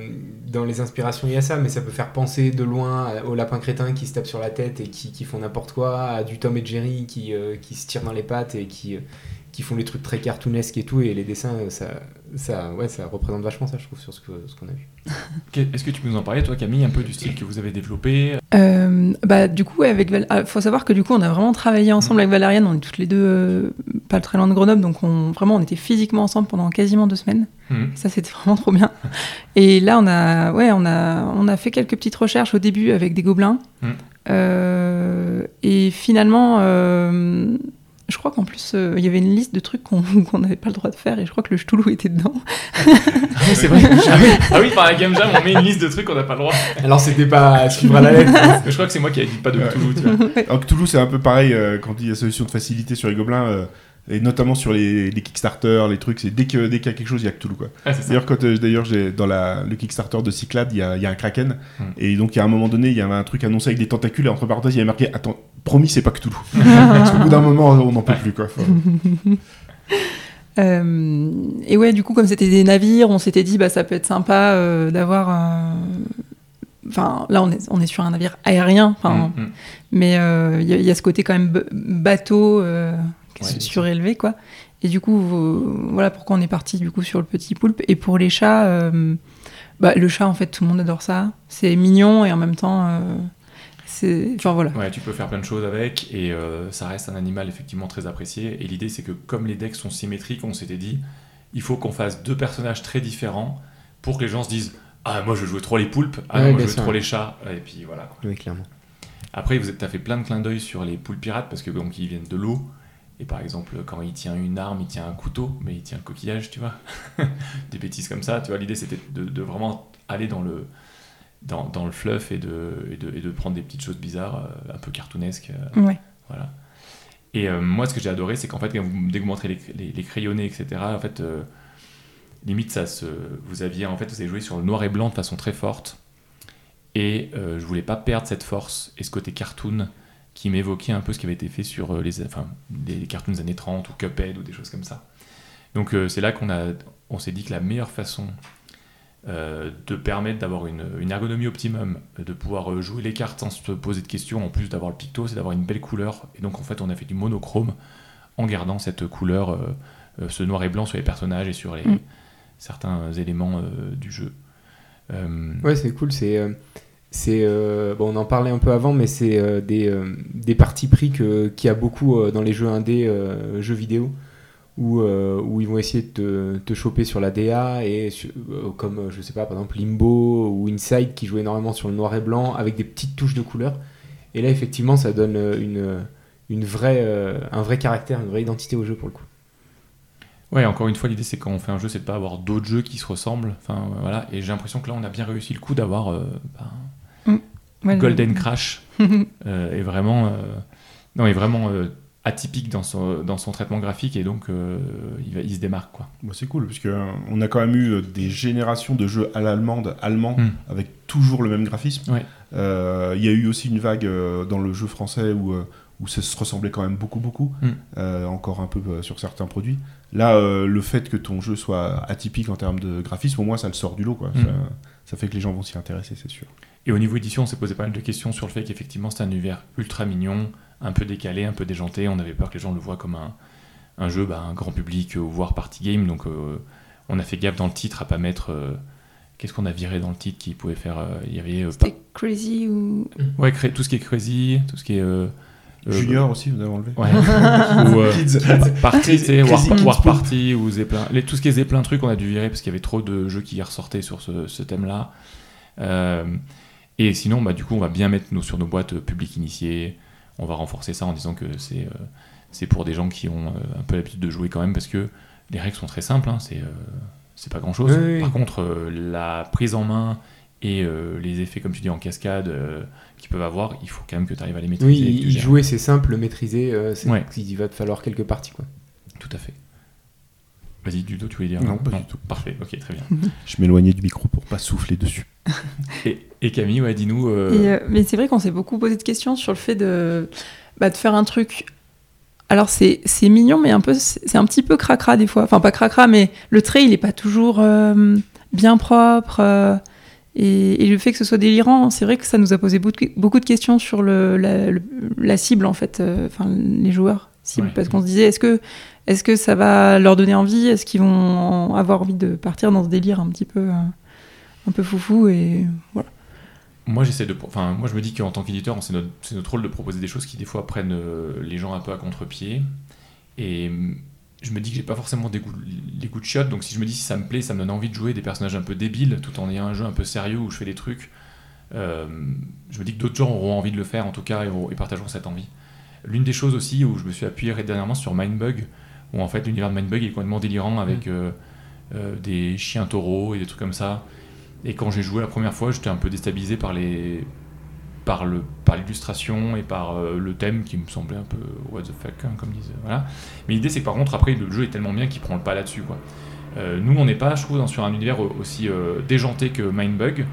dans les inspirations il y a ça, mais ça peut faire penser de loin aux lapins crétins qui se tapent sur la tête et qui, qui font n'importe quoi, à du Tom et Jerry qui, euh, qui se tirent dans les pattes et qui, euh, qui font les trucs très cartoonesques et tout. Et les dessins, ça, ça, ouais, ça représente vachement ça, je trouve, sur ce qu'on a vu. Est-ce que tu peux nous en parler, toi Camille, un peu du style que vous avez développé? Euh, bah, du coup, avec Val- ah, faut savoir que du coup, on a vraiment travaillé ensemble avec Valériane. On est toutes les deux euh, pas très loin de Grenoble, donc on, vraiment, on était physiquement ensemble pendant quasiment deux semaines. Mhm. Ça, c'était vraiment trop bien. Et là, on a, ouais, on a, on a fait quelques petites recherches au début avec des gobelins. Mhm. Euh, et finalement, euh, je crois qu'en plus, euh, il y avait une liste de trucs qu'on n'avait pas le droit de faire, et je crois que le Ch'toulou était dedans. Ah oui, c'est vrai. ah, oui. Ah oui, par la Game Jam, on met une liste de trucs qu'on n'a pas le droit. Alors, c'était pas à suivre à la lettre. Mais je crois que c'est moi qui ai dit pas de Toulouse. tu vois. Alors que Toulouse, c'est un peu pareil euh, quand il y a solution de facilité sur les gobelins. euh, et notamment sur les, les Kickstarter, les trucs, c'est dès que dès qu'il y a quelque chose, il y a Cthulhu quoi. Ah. D'ailleurs, quand euh, d'ailleurs j'ai dans la, le Kickstarter de Cyclade, il y a, il y a un kraken Hmm. et donc il y a un moment donné, il y avait un truc annoncé avec des tentacules et entre parenthèses, il y avait marqué attends, promis, c'est pas Cthulhu. Parce qu'au bout d'un moment, on n'en peut plus quoi. Enfin, Euh, et ouais, du coup, comme c'était des navires, on s'était dit, bah, ça peut être sympa euh, d'avoir. un- Enfin, là, on est, on est sur un navire aérien, enfin, Mhm. mais euh, il y, a- il y a ce côté quand même bateau euh, Ouais, quoi. Et du coup, vous- voilà pourquoi on est parti du coup sur le petit poulpe. Et pour les chats, euh, bah, le chat, en fait, tout le monde adore ça. C'est mignon et en même temps, euh, c'est. Enfin voilà. Ouais, tu peux faire plein de choses avec et euh, ça reste un animal effectivement très apprécié. Et l'idée, c'est que comme les decks sont symétriques, on s'était dit, il faut qu'on fasse deux personnages très différents pour que les gens se disent, ah moi je jouais trop les poulpes, ah Ouais, non, moi je jouais trop les chats. Et puis voilà. quoi. Oui, clairement. Après, vous as fait plein de clins d'œil sur les poules pirates parce que donc ils viennent de l'eau. Et par exemple, quand il tient une arme, il tient un couteau, mais il tient le coquillage, tu vois. Des bêtises comme ça. Tu vois, l'idée c'était de, de vraiment aller dans le, dans, dans le fluff et de, et, de, et de prendre des petites choses bizarres, euh, un peu cartoonesques. euh, Ouais. voilà. Et euh, moi, ce que j'ai adoré, c'est qu'en fait, quand vous- dès que vous montrez les, les, les crayonnés, etc., en fait, euh, limite, ça se, vous aviez, en fait, vous avez joué sur le noir et blanc de façon très forte. Et euh, je voulais pas perdre cette force et ce côté cartoon qui m'évoquait un peu ce qui avait été fait sur euh, les, enfin, les cartoons des années 30 ou Cuphead ou des choses comme ça. Donc euh, c'est là qu'on a, on s'est dit que la meilleure façon euh, de permettre d'avoir une, une ergonomie optimum, de pouvoir jouer les cartes sans se poser de questions, en plus d'avoir le picto, c'est d'avoir une belle couleur. Et donc en fait, on a fait du monochrome en gardant cette couleur, euh, ce noir et blanc sur les personnages et sur les, Mm. certains éléments euh, du jeu. Euh, Ouais, c'est cool. C'est, euh, c'est, euh, bon, on en parlait un peu avant, mais c'est euh, des, euh, des parties pris qu'il y a beaucoup euh, dans les jeux indés, jeux vidéo, où, où ils vont essayer de te, choper sur la DA, et comme, je sais pas, par exemple Limbo ou Inside qui jouent énormément sur le noir et blanc avec des petites touches de couleur. Et là, effectivement, ça donne une, une vraie, un vrai caractère, une vraie identité au jeu pour le coup. Ouais, encore une fois, l'idée c'est quand on fait un jeu, c'est de pas avoir d'autres jeux qui se ressemblent. Enfin, voilà. Et j'ai l'impression que là, on a bien réussi le coup d'avoir euh, le- Golden Crash euh, est vraiment, euh, non, est vraiment euh, atypique dans son, dans son traitement graphique et donc euh, il, va, il se démarque quoi. Bah, c'est cool, parce que euh, on a quand même eu des générations de jeux à l'allemande, allemands, Mm. avec toujours le même graphisme. Ouais. Euh, Il y a eu aussi une vague euh, dans le jeu français où, où ça se ressemblait quand même beaucoup, beaucoup, Mm. euh, encore un peu euh, sur certains produits. Là, euh, le fait que ton jeu soit atypique en termes de graphisme, au moins ça le sort du lot. Quoi. Mm. Ça, ça fait que les gens vont s'y intéresser, c'est sûr. Et au niveau édition, on s'est posé pas mal de questions sur le fait qu'effectivement c'est un univers ultra mignon, un peu décalé, un peu déjanté. On avait peur que les gens le voient comme un, un jeu, bah, un grand public, euh, voire party game. Donc euh, on a fait gaffe dans le titre à pas mettre. euh, Qu'est-ce qu'on a viré dans le titre qui pouvait faire euh, Il y avait euh, C'était crazy ou. pas- ouais, tout ce qui est crazy, tout ce qui est Junior aussi, vous avez enlevé Ouais. ou euh. Party, tu War. Party ou Zeppelin. Les, tout ce qui est Zeppelin truc, on a dû virer parce qu'il y avait trop de jeux qui ressortaient sur ce, ce thème-là. Euh, et sinon, bah, du coup, on va bien mettre nos, sur nos boîtes euh, public initié. On va renforcer ça en disant que c'est euh, c'est pour des gens qui ont euh, un peu l'habitude de jouer quand même parce que les règles sont très simples. hein, c'est euh, c'est pas oui, oui. Par contre, euh, la prise en main et euh, les effets, comme tu dis, en cascade euh, qu'ils peuvent avoir, il faut quand même que tu arrives à les maîtriser. Oui, y jouer, c'est simple, le maîtriser, euh, c'est- Ouais. il va te falloir quelques parties. Quoi. Tout à fait. Vas-y, Dudo, tu voulais dire Non, pas du tout. Parfait, ok, très bien. Je m'éloignais du micro pour pas souffler dessus. Et, et Camille, ouais, dis-nous. euh, euh, mais c'est vrai qu'on s'est beaucoup posé de questions sur le fait de, bah, de faire un truc. Alors c'est mignon, mais un peu c'est c'est un petit peu cracra des fois. Enfin pas cracra, mais le trait il est pas toujours euh, bien propre. euh, et, et le fait que ce soit délirant, c'est vrai que ça nous a posé beaucoup de, questions sur le, la, le- la cible en fait, euh, enfin les joueurs cibles, Ouais. parce qu'on se disait est-ce que est-ce que ça va leur donner envie, est-ce qu'ils vont avoir envie de partir dans ce délire un petit peu euh, un peu foufou? Et voilà. Moi, j'essaie de. Enfin, moi, je me dis qu'en tant qu'éditeur, c'est notre, notre rôle de proposer des choses qui, des fois, prennent euh, les gens un peu à contre-pied. Et je me dis que j'ai pas forcément des goûts, les goûts de chiottes. Donc, si je me dis si ça me plaît, ça me donne envie de jouer des personnages un peu débiles, tout en ayant un jeu un peu sérieux où je fais des trucs. euh, je me dis que d'autres gens auront envie de le faire, en tout cas, et, partageront cette envie. L'une des choses aussi où je me suis appuyé dernièrement sur Mindbug, où en fait l'univers de Mindbug est complètement délirant avec euh, euh, des chiens taureaux et des trucs comme ça. Et quand j'ai joué la première fois, j'étais un peu déstabilisé par les par le par l'illustration et par euh, le thème qui me semblait un peu what the fuck hein, comme disent voilà. Mais l'idée c'est que par contre après le jeu est tellement bien qu'il prend le pas là-dessus quoi. Euh, nous on n'est pas je trouve dans- sur un univers aussi euh, déjanté que Mindbug.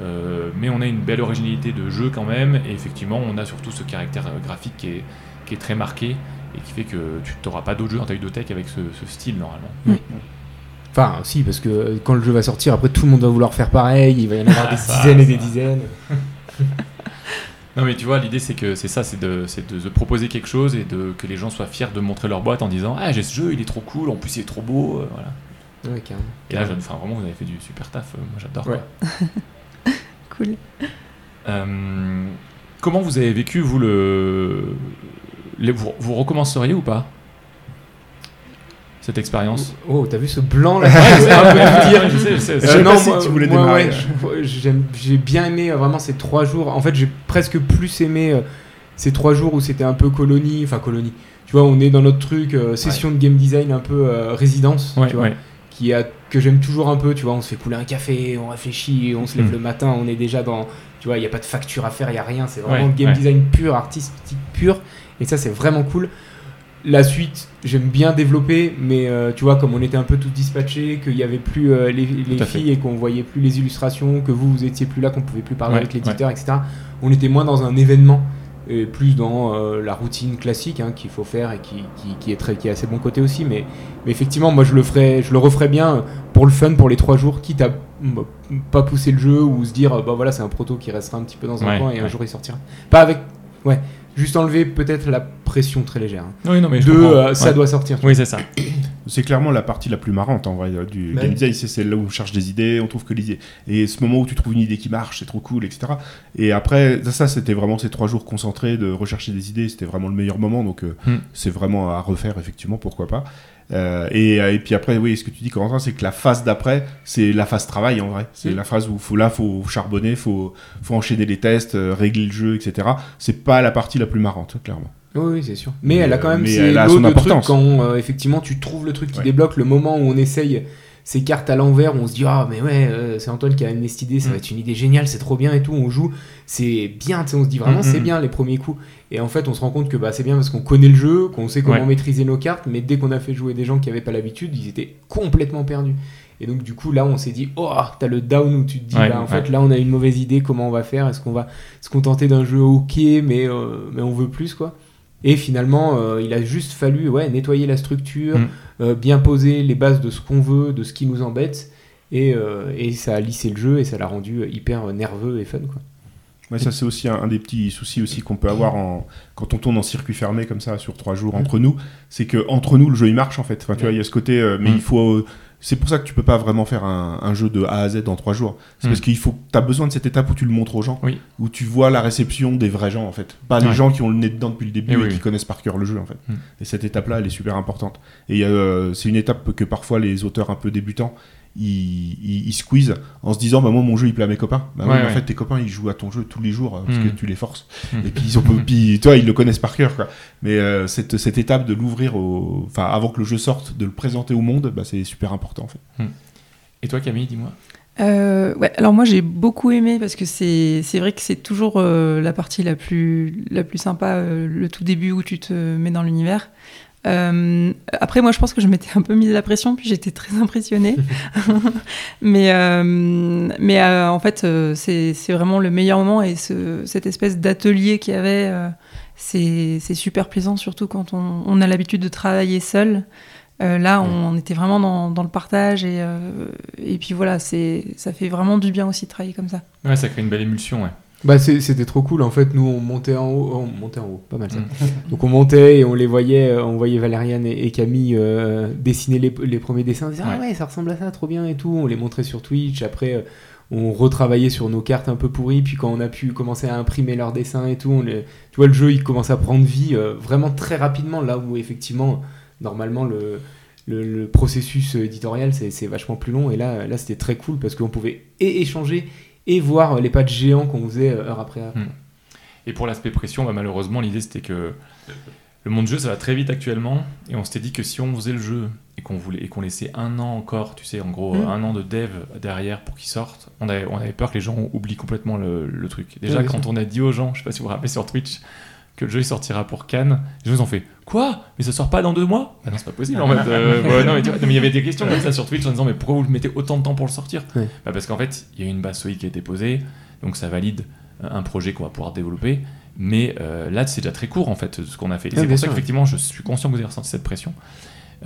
euh, mais on a une belle originalité de jeu quand même et effectivement on a surtout ce caractère graphique qui est, qui est très marqué et qui fait que tu n'auras pas d'autres jeux dans ta bibliothèque avec ce, ce style normalement. Enfin, si, parce que quand le jeu va sortir, après tout le monde va vouloir faire pareil, il va y en avoir Ah, des ça, dizaines et des dizaines. Non mais tu vois l'idée c'est que c'est ça c'est de, c'est de se proposer quelque chose et de que les gens soient fiers de montrer leur boîte en disant ah j'ai ce jeu il est trop cool en plus il est trop beau euh, voilà Ouais, carrément. et là enfin vraiment vous avez fait du super taf euh, moi j'adore Ouais. Cool. Euh, comment vous avez vécu vous le les- vous, vous recommenceriez ou pas? Cette expérience Oh, t'as vu ce blanc là c'est un peu Ouais, dire, je sais, je sais, Je c'est- sais Euh, pas non, si moi, tu voulais démarrer. ouais, j'ai bien aimé euh, vraiment ces trois jours. En fait, j'ai presque plus aimé euh, ces trois jours où c'était un peu colonie, enfin colonie. Tu vois, on est dans notre truc, euh, session de game design un peu euh, résidence, ouais, tu vois, ouais. qui a, que j'aime toujours un peu. Tu vois, on se fait couler un café, on réfléchit, on se lève Mm. le matin, on est déjà dans. Tu vois, il n'y a pas de facture à faire, il n'y a rien. C'est vraiment Ouais, game ouais. design pur, artistique pur. Et ça, c'est vraiment cool. La suite, j'aime bien développer, mais euh, tu vois, comme on était un peu tous dispatchés, qu'il n'y avait plus euh, les, fait. filles et qu'on voyait plus les illustrations, que vous, vous étiez plus là, qu'on pouvait plus parler Ouais, avec l'éditeur, etc. On était moins dans un événement et plus dans euh, la routine classique hein, qu'il faut faire et qui, qui, qui est très, qui est assez bon côté aussi. Mais, mais effectivement, moi je le ferais, je le referais bien pour le fun, pour les trois jours, quitte à bah, pas pousser le jeu ou se dire bah voilà c'est un proto qui restera un petit peu dans un Ouais, coin et un jour il sortira. Pas avec, ouais, juste enlever peut-être la pression très légère. hein. Oui, non, mais je De euh, ça Ouais. doit sortir. Oui, c'est ça. C'est clairement la partie la plus marrante en vrai euh, du Ouais. game design. C'est c'est là où on cherche des idées, on trouve que les idées. Et ce moment où tu trouves une idée qui marche, c'est trop cool, etc. Et après, ça, ça, c'était vraiment ces trois jours concentrés de rechercher des idées. C'était vraiment le meilleur moment. Donc, euh, Hmm. c'est vraiment à refaire, effectivement, pourquoi pas. Euh, et, euh, et puis après, oui, ce que tu dis, Corentin, c'est que la phase d'après, c'est la phase travail en vrai. C'est Hmm. la phase où faut, là, faut charbonner, faut, faut enchaîner les tests, euh, régler le jeu, etc. C'est pas la partie la plus marrante, clairement. Oui, oui, c'est sûr. Mais Mais, elle a quand même ses lots de trucs quand effectivement tu trouves le truc qui Ouais. débloque le moment où on essaye ces cartes à l'envers, où on se dit ah mais ouais euh, c'est Antoine qui a une cette idée, ça Mm. va être une idée géniale, c'est trop bien et tout, on joue, c'est bien, on se dit vraiment Mm, c'est mm. bien les premiers coups. Et en fait on se rend compte que bah, c'est bien parce qu'on connaît le jeu, qu'on sait comment Ouais. maîtriser nos cartes, mais dès qu'on a fait jouer des gens qui avaient pas l'habitude, ils étaient complètement perdus. Et donc du coup là on s'est dit oh t'as le down où tu te dis Ouais, bah, en ouais. fait là on a une mauvaise idée comment on va faire? Est-ce qu'on va se contenter d'un jeu ok mais euh, mais on veut plus quoi? Et finalement, euh, il a juste fallu ouais, nettoyer la structure, Mm. euh, bien poser les bases de ce qu'on veut, de ce qui nous embête, et, euh, et ça a lissé le jeu et ça l'a rendu hyper nerveux et fun. Quoi. Ouais, ça c'est aussi un, un des petits soucis aussi qu'on peut avoir en, quand on tourne en circuit fermé comme ça sur trois jours entre nous, c'est que entre nous le jeu il marche en fait. Enfin, tu vois, il y a ce côté, euh, mais Mm. il faut. euh, c'est pour ça que tu peux pas vraiment faire un, un jeu de A à Z en trois jours. C'est Mm. parce qu'il faut, t'as besoin de cette étape où tu le montres aux gens, Oui. où tu vois la réception des vrais gens en fait, pas les Ouais. gens qui ont le nez dedans depuis le début Eh et, oui, qui oui. connaissent par cœur le jeu en fait. Mm. Et cette étape-là, elle est super importante. Et euh, c'est une étape que parfois les auteurs un peu débutants ils, ils, ils squeezent en se disant bah moi mon jeu il plaît à mes copains. Bah oui, Ouais, mais en fait tes copains ils jouent à ton jeu tous les jours euh, parce Mm. que tu les forces. Mm. Et puis ils ont puis toi ils le connaissent par cœur quoi. Mais euh, cette, cette étape de l'ouvrir au enfin avant que le jeu sorte, de le présenter au monde, bah, c'est super important en fait. Et toi, Camille, dis-moi. Euh, ouais, alors moi j'ai beaucoup aimé parce que c'est c'est vrai que c'est toujours euh, la partie la plus la plus sympa, euh, le tout début où tu te mets dans l'univers. Euh, après moi je pense que je m'étais un peu mise la pression puis j'étais très impressionnée. mais euh, mais euh, en fait c'est vraiment le meilleur moment et ce, cette espèce d'atelier qu'il y avait c'est super plaisant surtout quand on, on a l'habitude de travailler seul. Là, on, était vraiment dans, dans le partage et, et puis voilà, ça fait vraiment du bien aussi de travailler comme ça. Ouais, ça crée une belle émulsion, ouais. Bah, c'était trop cool. En fait, nous, on montait en haut. On montait en haut, pas mal ça. Mm. Donc, on montait et on les voyait. euh, On voyait Valériane et, et Camille euh, dessiner les, les premiers dessins. On disait, ah Ouais. ça ressemble à ça, trop bien et tout. On les montrait sur Twitch. Après, euh, on retravaillait sur nos cartes un peu pourries. Puis, quand on a pu commencer à imprimer leurs dessins et tout, on les- tu vois, le jeu, il commence à prendre vie euh, vraiment très rapidement. Là où, effectivement, normalement, le. Le, le processus éditorial, c'est c'est vachement plus long. Et là, là c'était très cool parce qu'on pouvait et échanger et voir les patchs géants qu'on faisait euh, heure après heure. Mm. Et pour l'aspect pression, bah, malheureusement, l'idée c'était que le monde jeu ça va très vite actuellement, et on s'était dit que si on faisait le jeu et qu'on voulait et qu'on laissait un an encore, tu sais, en gros Mm. un an de dev derrière pour qu'il sorte, on avait, on avait peur que les gens oublient complètement le, le truc. Déjà, quand on a dit aux gens, je sais pas si vous vous rappelez sur Twitch, que le jeu il sortira pour Cannes, les gens ils ont fait quoi? Mais ça sort pas dans deux mois? Bah non, c'est pas possible en fait. Euh, ouais, non, mais tu vois, non, mais il y avait des questions comme ça sur Twitch en disant mais pourquoi vous mettez autant de temps pour le sortir? Bah Parce qu'en fait, il y a une base solide qui a été posée, donc ça valide un projet qu'on va pouvoir développer. Mais euh, là, c'est déjà très court en fait ce qu'on a fait. Et c'est pour ça qu'effectivement, je suis conscient que vous avez ressenti cette pression.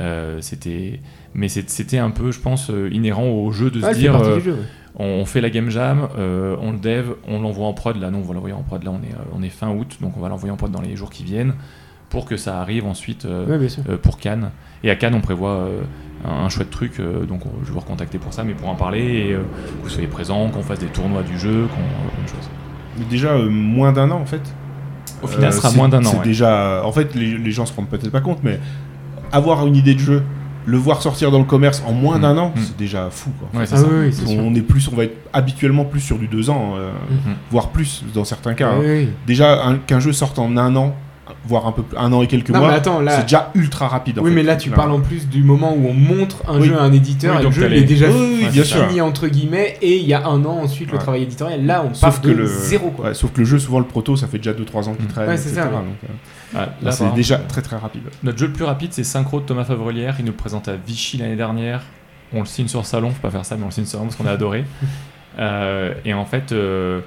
Euh, c'était, mais c'était un peu, je pense, euh, inhérent au jeu de Ah, se fait dire, euh, du jeu, ouais. on fait la game jam, euh, on le dev, on l'envoie en prod. Là, non, on va l'envoyer en prod. Là, on est, euh, on est fin août, donc on va l'envoyer en prod dans les jours qui viennent pour que ça arrive ensuite euh, Ouais, euh, pour Cannes. Et à Cannes, on prévoit euh, un, un chouette truc, euh, donc on- je vais vous recontacter pour ça, mais pour en parler et euh, que vous soyez présents, qu'on fasse des tournois du jeu, qu'on plein de choses. Mais déjà euh, moins d'un an en fait. Au final, ce sera moins d'un an. C'est ouais. déjà. En fait, les, les gens se rendent peut-être pas compte, mais avoir une idée de jeu, le voir sortir dans le commerce en moins Mm. d'un an, Mm. c'est déjà fou. Quoi. Ouais, c'est Ah ça. oui, oui, c'est sûr. on est plus, on va être habituellement plus sur du deux ans, euh, Mm. voire plus dans certains cas. hein. Oui. Déjà un- qu'un jeu sorte en un an, voire un peu plus, un an et quelques Non, mois, mais attends, là. c'est déjà ultra rapide. en Oui, fait. mais là, tu parles en plus du moment où on montre un Oui. jeu à un éditeur Oui, et le jeu il est déjà Oui, oui, Ouais, bien c'est sûr. fini entre guillemets et il y a un an ensuite le travail éditorial. Là, on Sauf part que de le zéro quoi. Ouais, sauf que le jeu, souvent le proto, ça fait déjà 2-3 ans qu'il Mm. traîne. Ouais, c'est etc. ça, ouais. Donc, euh, Ouais, là, là, c'est déjà très très rapide. Notre jeu le plus rapide, c'est Synchro de Thomas Favrelière. Il nous présente à Vichy l'année dernière. On le signe sur salon, faut pas faire ça, mais on le signe sur salon parce qu'on a adoré. Euh, et en fait, euh,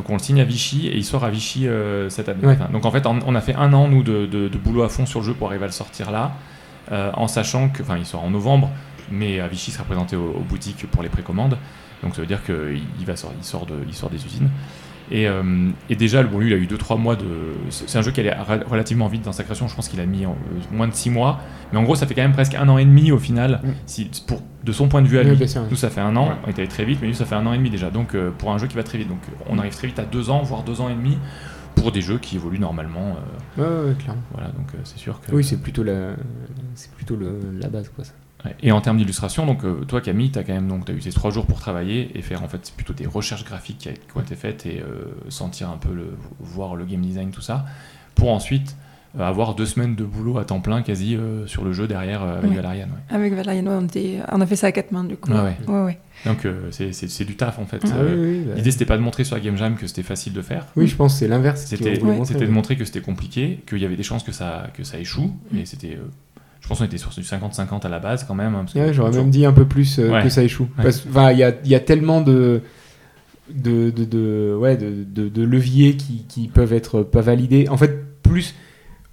Donc on le signe à Vichy et il sort à Vichy euh, cette année. Ouais. Enfin, donc en fait, on a fait un an, nous, de, de- de boulot à fond sur le jeu pour arriver à le sortir là, euh, en sachant que, enfin, il sort en novembre, mais à Vichy sera présenté aux, aux boutiques pour les précommandes. Donc ça veut dire qu'il il va sort- il sort, de, il sort des usines. Et, euh, et déjà, bon, lui, il a eu 2-3 mois de. C'est un jeu qui allait relativement vite dans sa création. Je pense qu'il a mis en- euh, moins de 6 mois. Mais en gros, ça fait quand même presque un an et demi au final. Mm. Si, pour, de son point de vue à lui. Nous, ça fait un an. Ouais. On est allé très vite, mais lui, ça fait un an et demi déjà. Donc, euh, pour un jeu qui va très vite. Donc, on arrive très vite à 2 ans, voire 2 ans et demi pour des jeux qui évoluent normalement. euh, Ouais, ouais, ouais, clairement. voilà, donc euh, c'est sûr que. Oui, c'est plutôt la, c'est plutôt le- la base, quoi. Ça. Et en termes d'illustration, donc euh, toi Camille, tu as quand même donc as eu ces trois jours pour travailler et faire en fait plutôt des recherches graphiques qui, ont été faites et euh, sentir un peu le voir le game design tout ça pour ensuite euh, avoir deux semaines de boulot à temps plein quasi euh, sur le jeu derrière euh, avec ouais. Avec Valériane, ouais, on, était- on a fait ça à quatre mains du coup. Ouais, ouais. Ouais, ouais. Donc euh, c'est- du taf en fait. Ah Euh, oui, oui, bah, L'idée c'était pas de montrer sur la game jam que c'était facile de faire. oui, je pense que c'est l'inverse. C'était de montrer que c'était compliqué, qu'il y avait des chances que ça que ça échoue Mm. et c'était euh, je pense qu'on était sur du 50-50 à la base quand même. hein, Ouais, j'aurais même dit un peu plus euh, Ouais. que ça échoue. Ouais. Parce enfin, il y a, il y a tellement de de, de, de- ouais, de, de- de leviers qui, qui peuvent être pas validés. En fait, plus,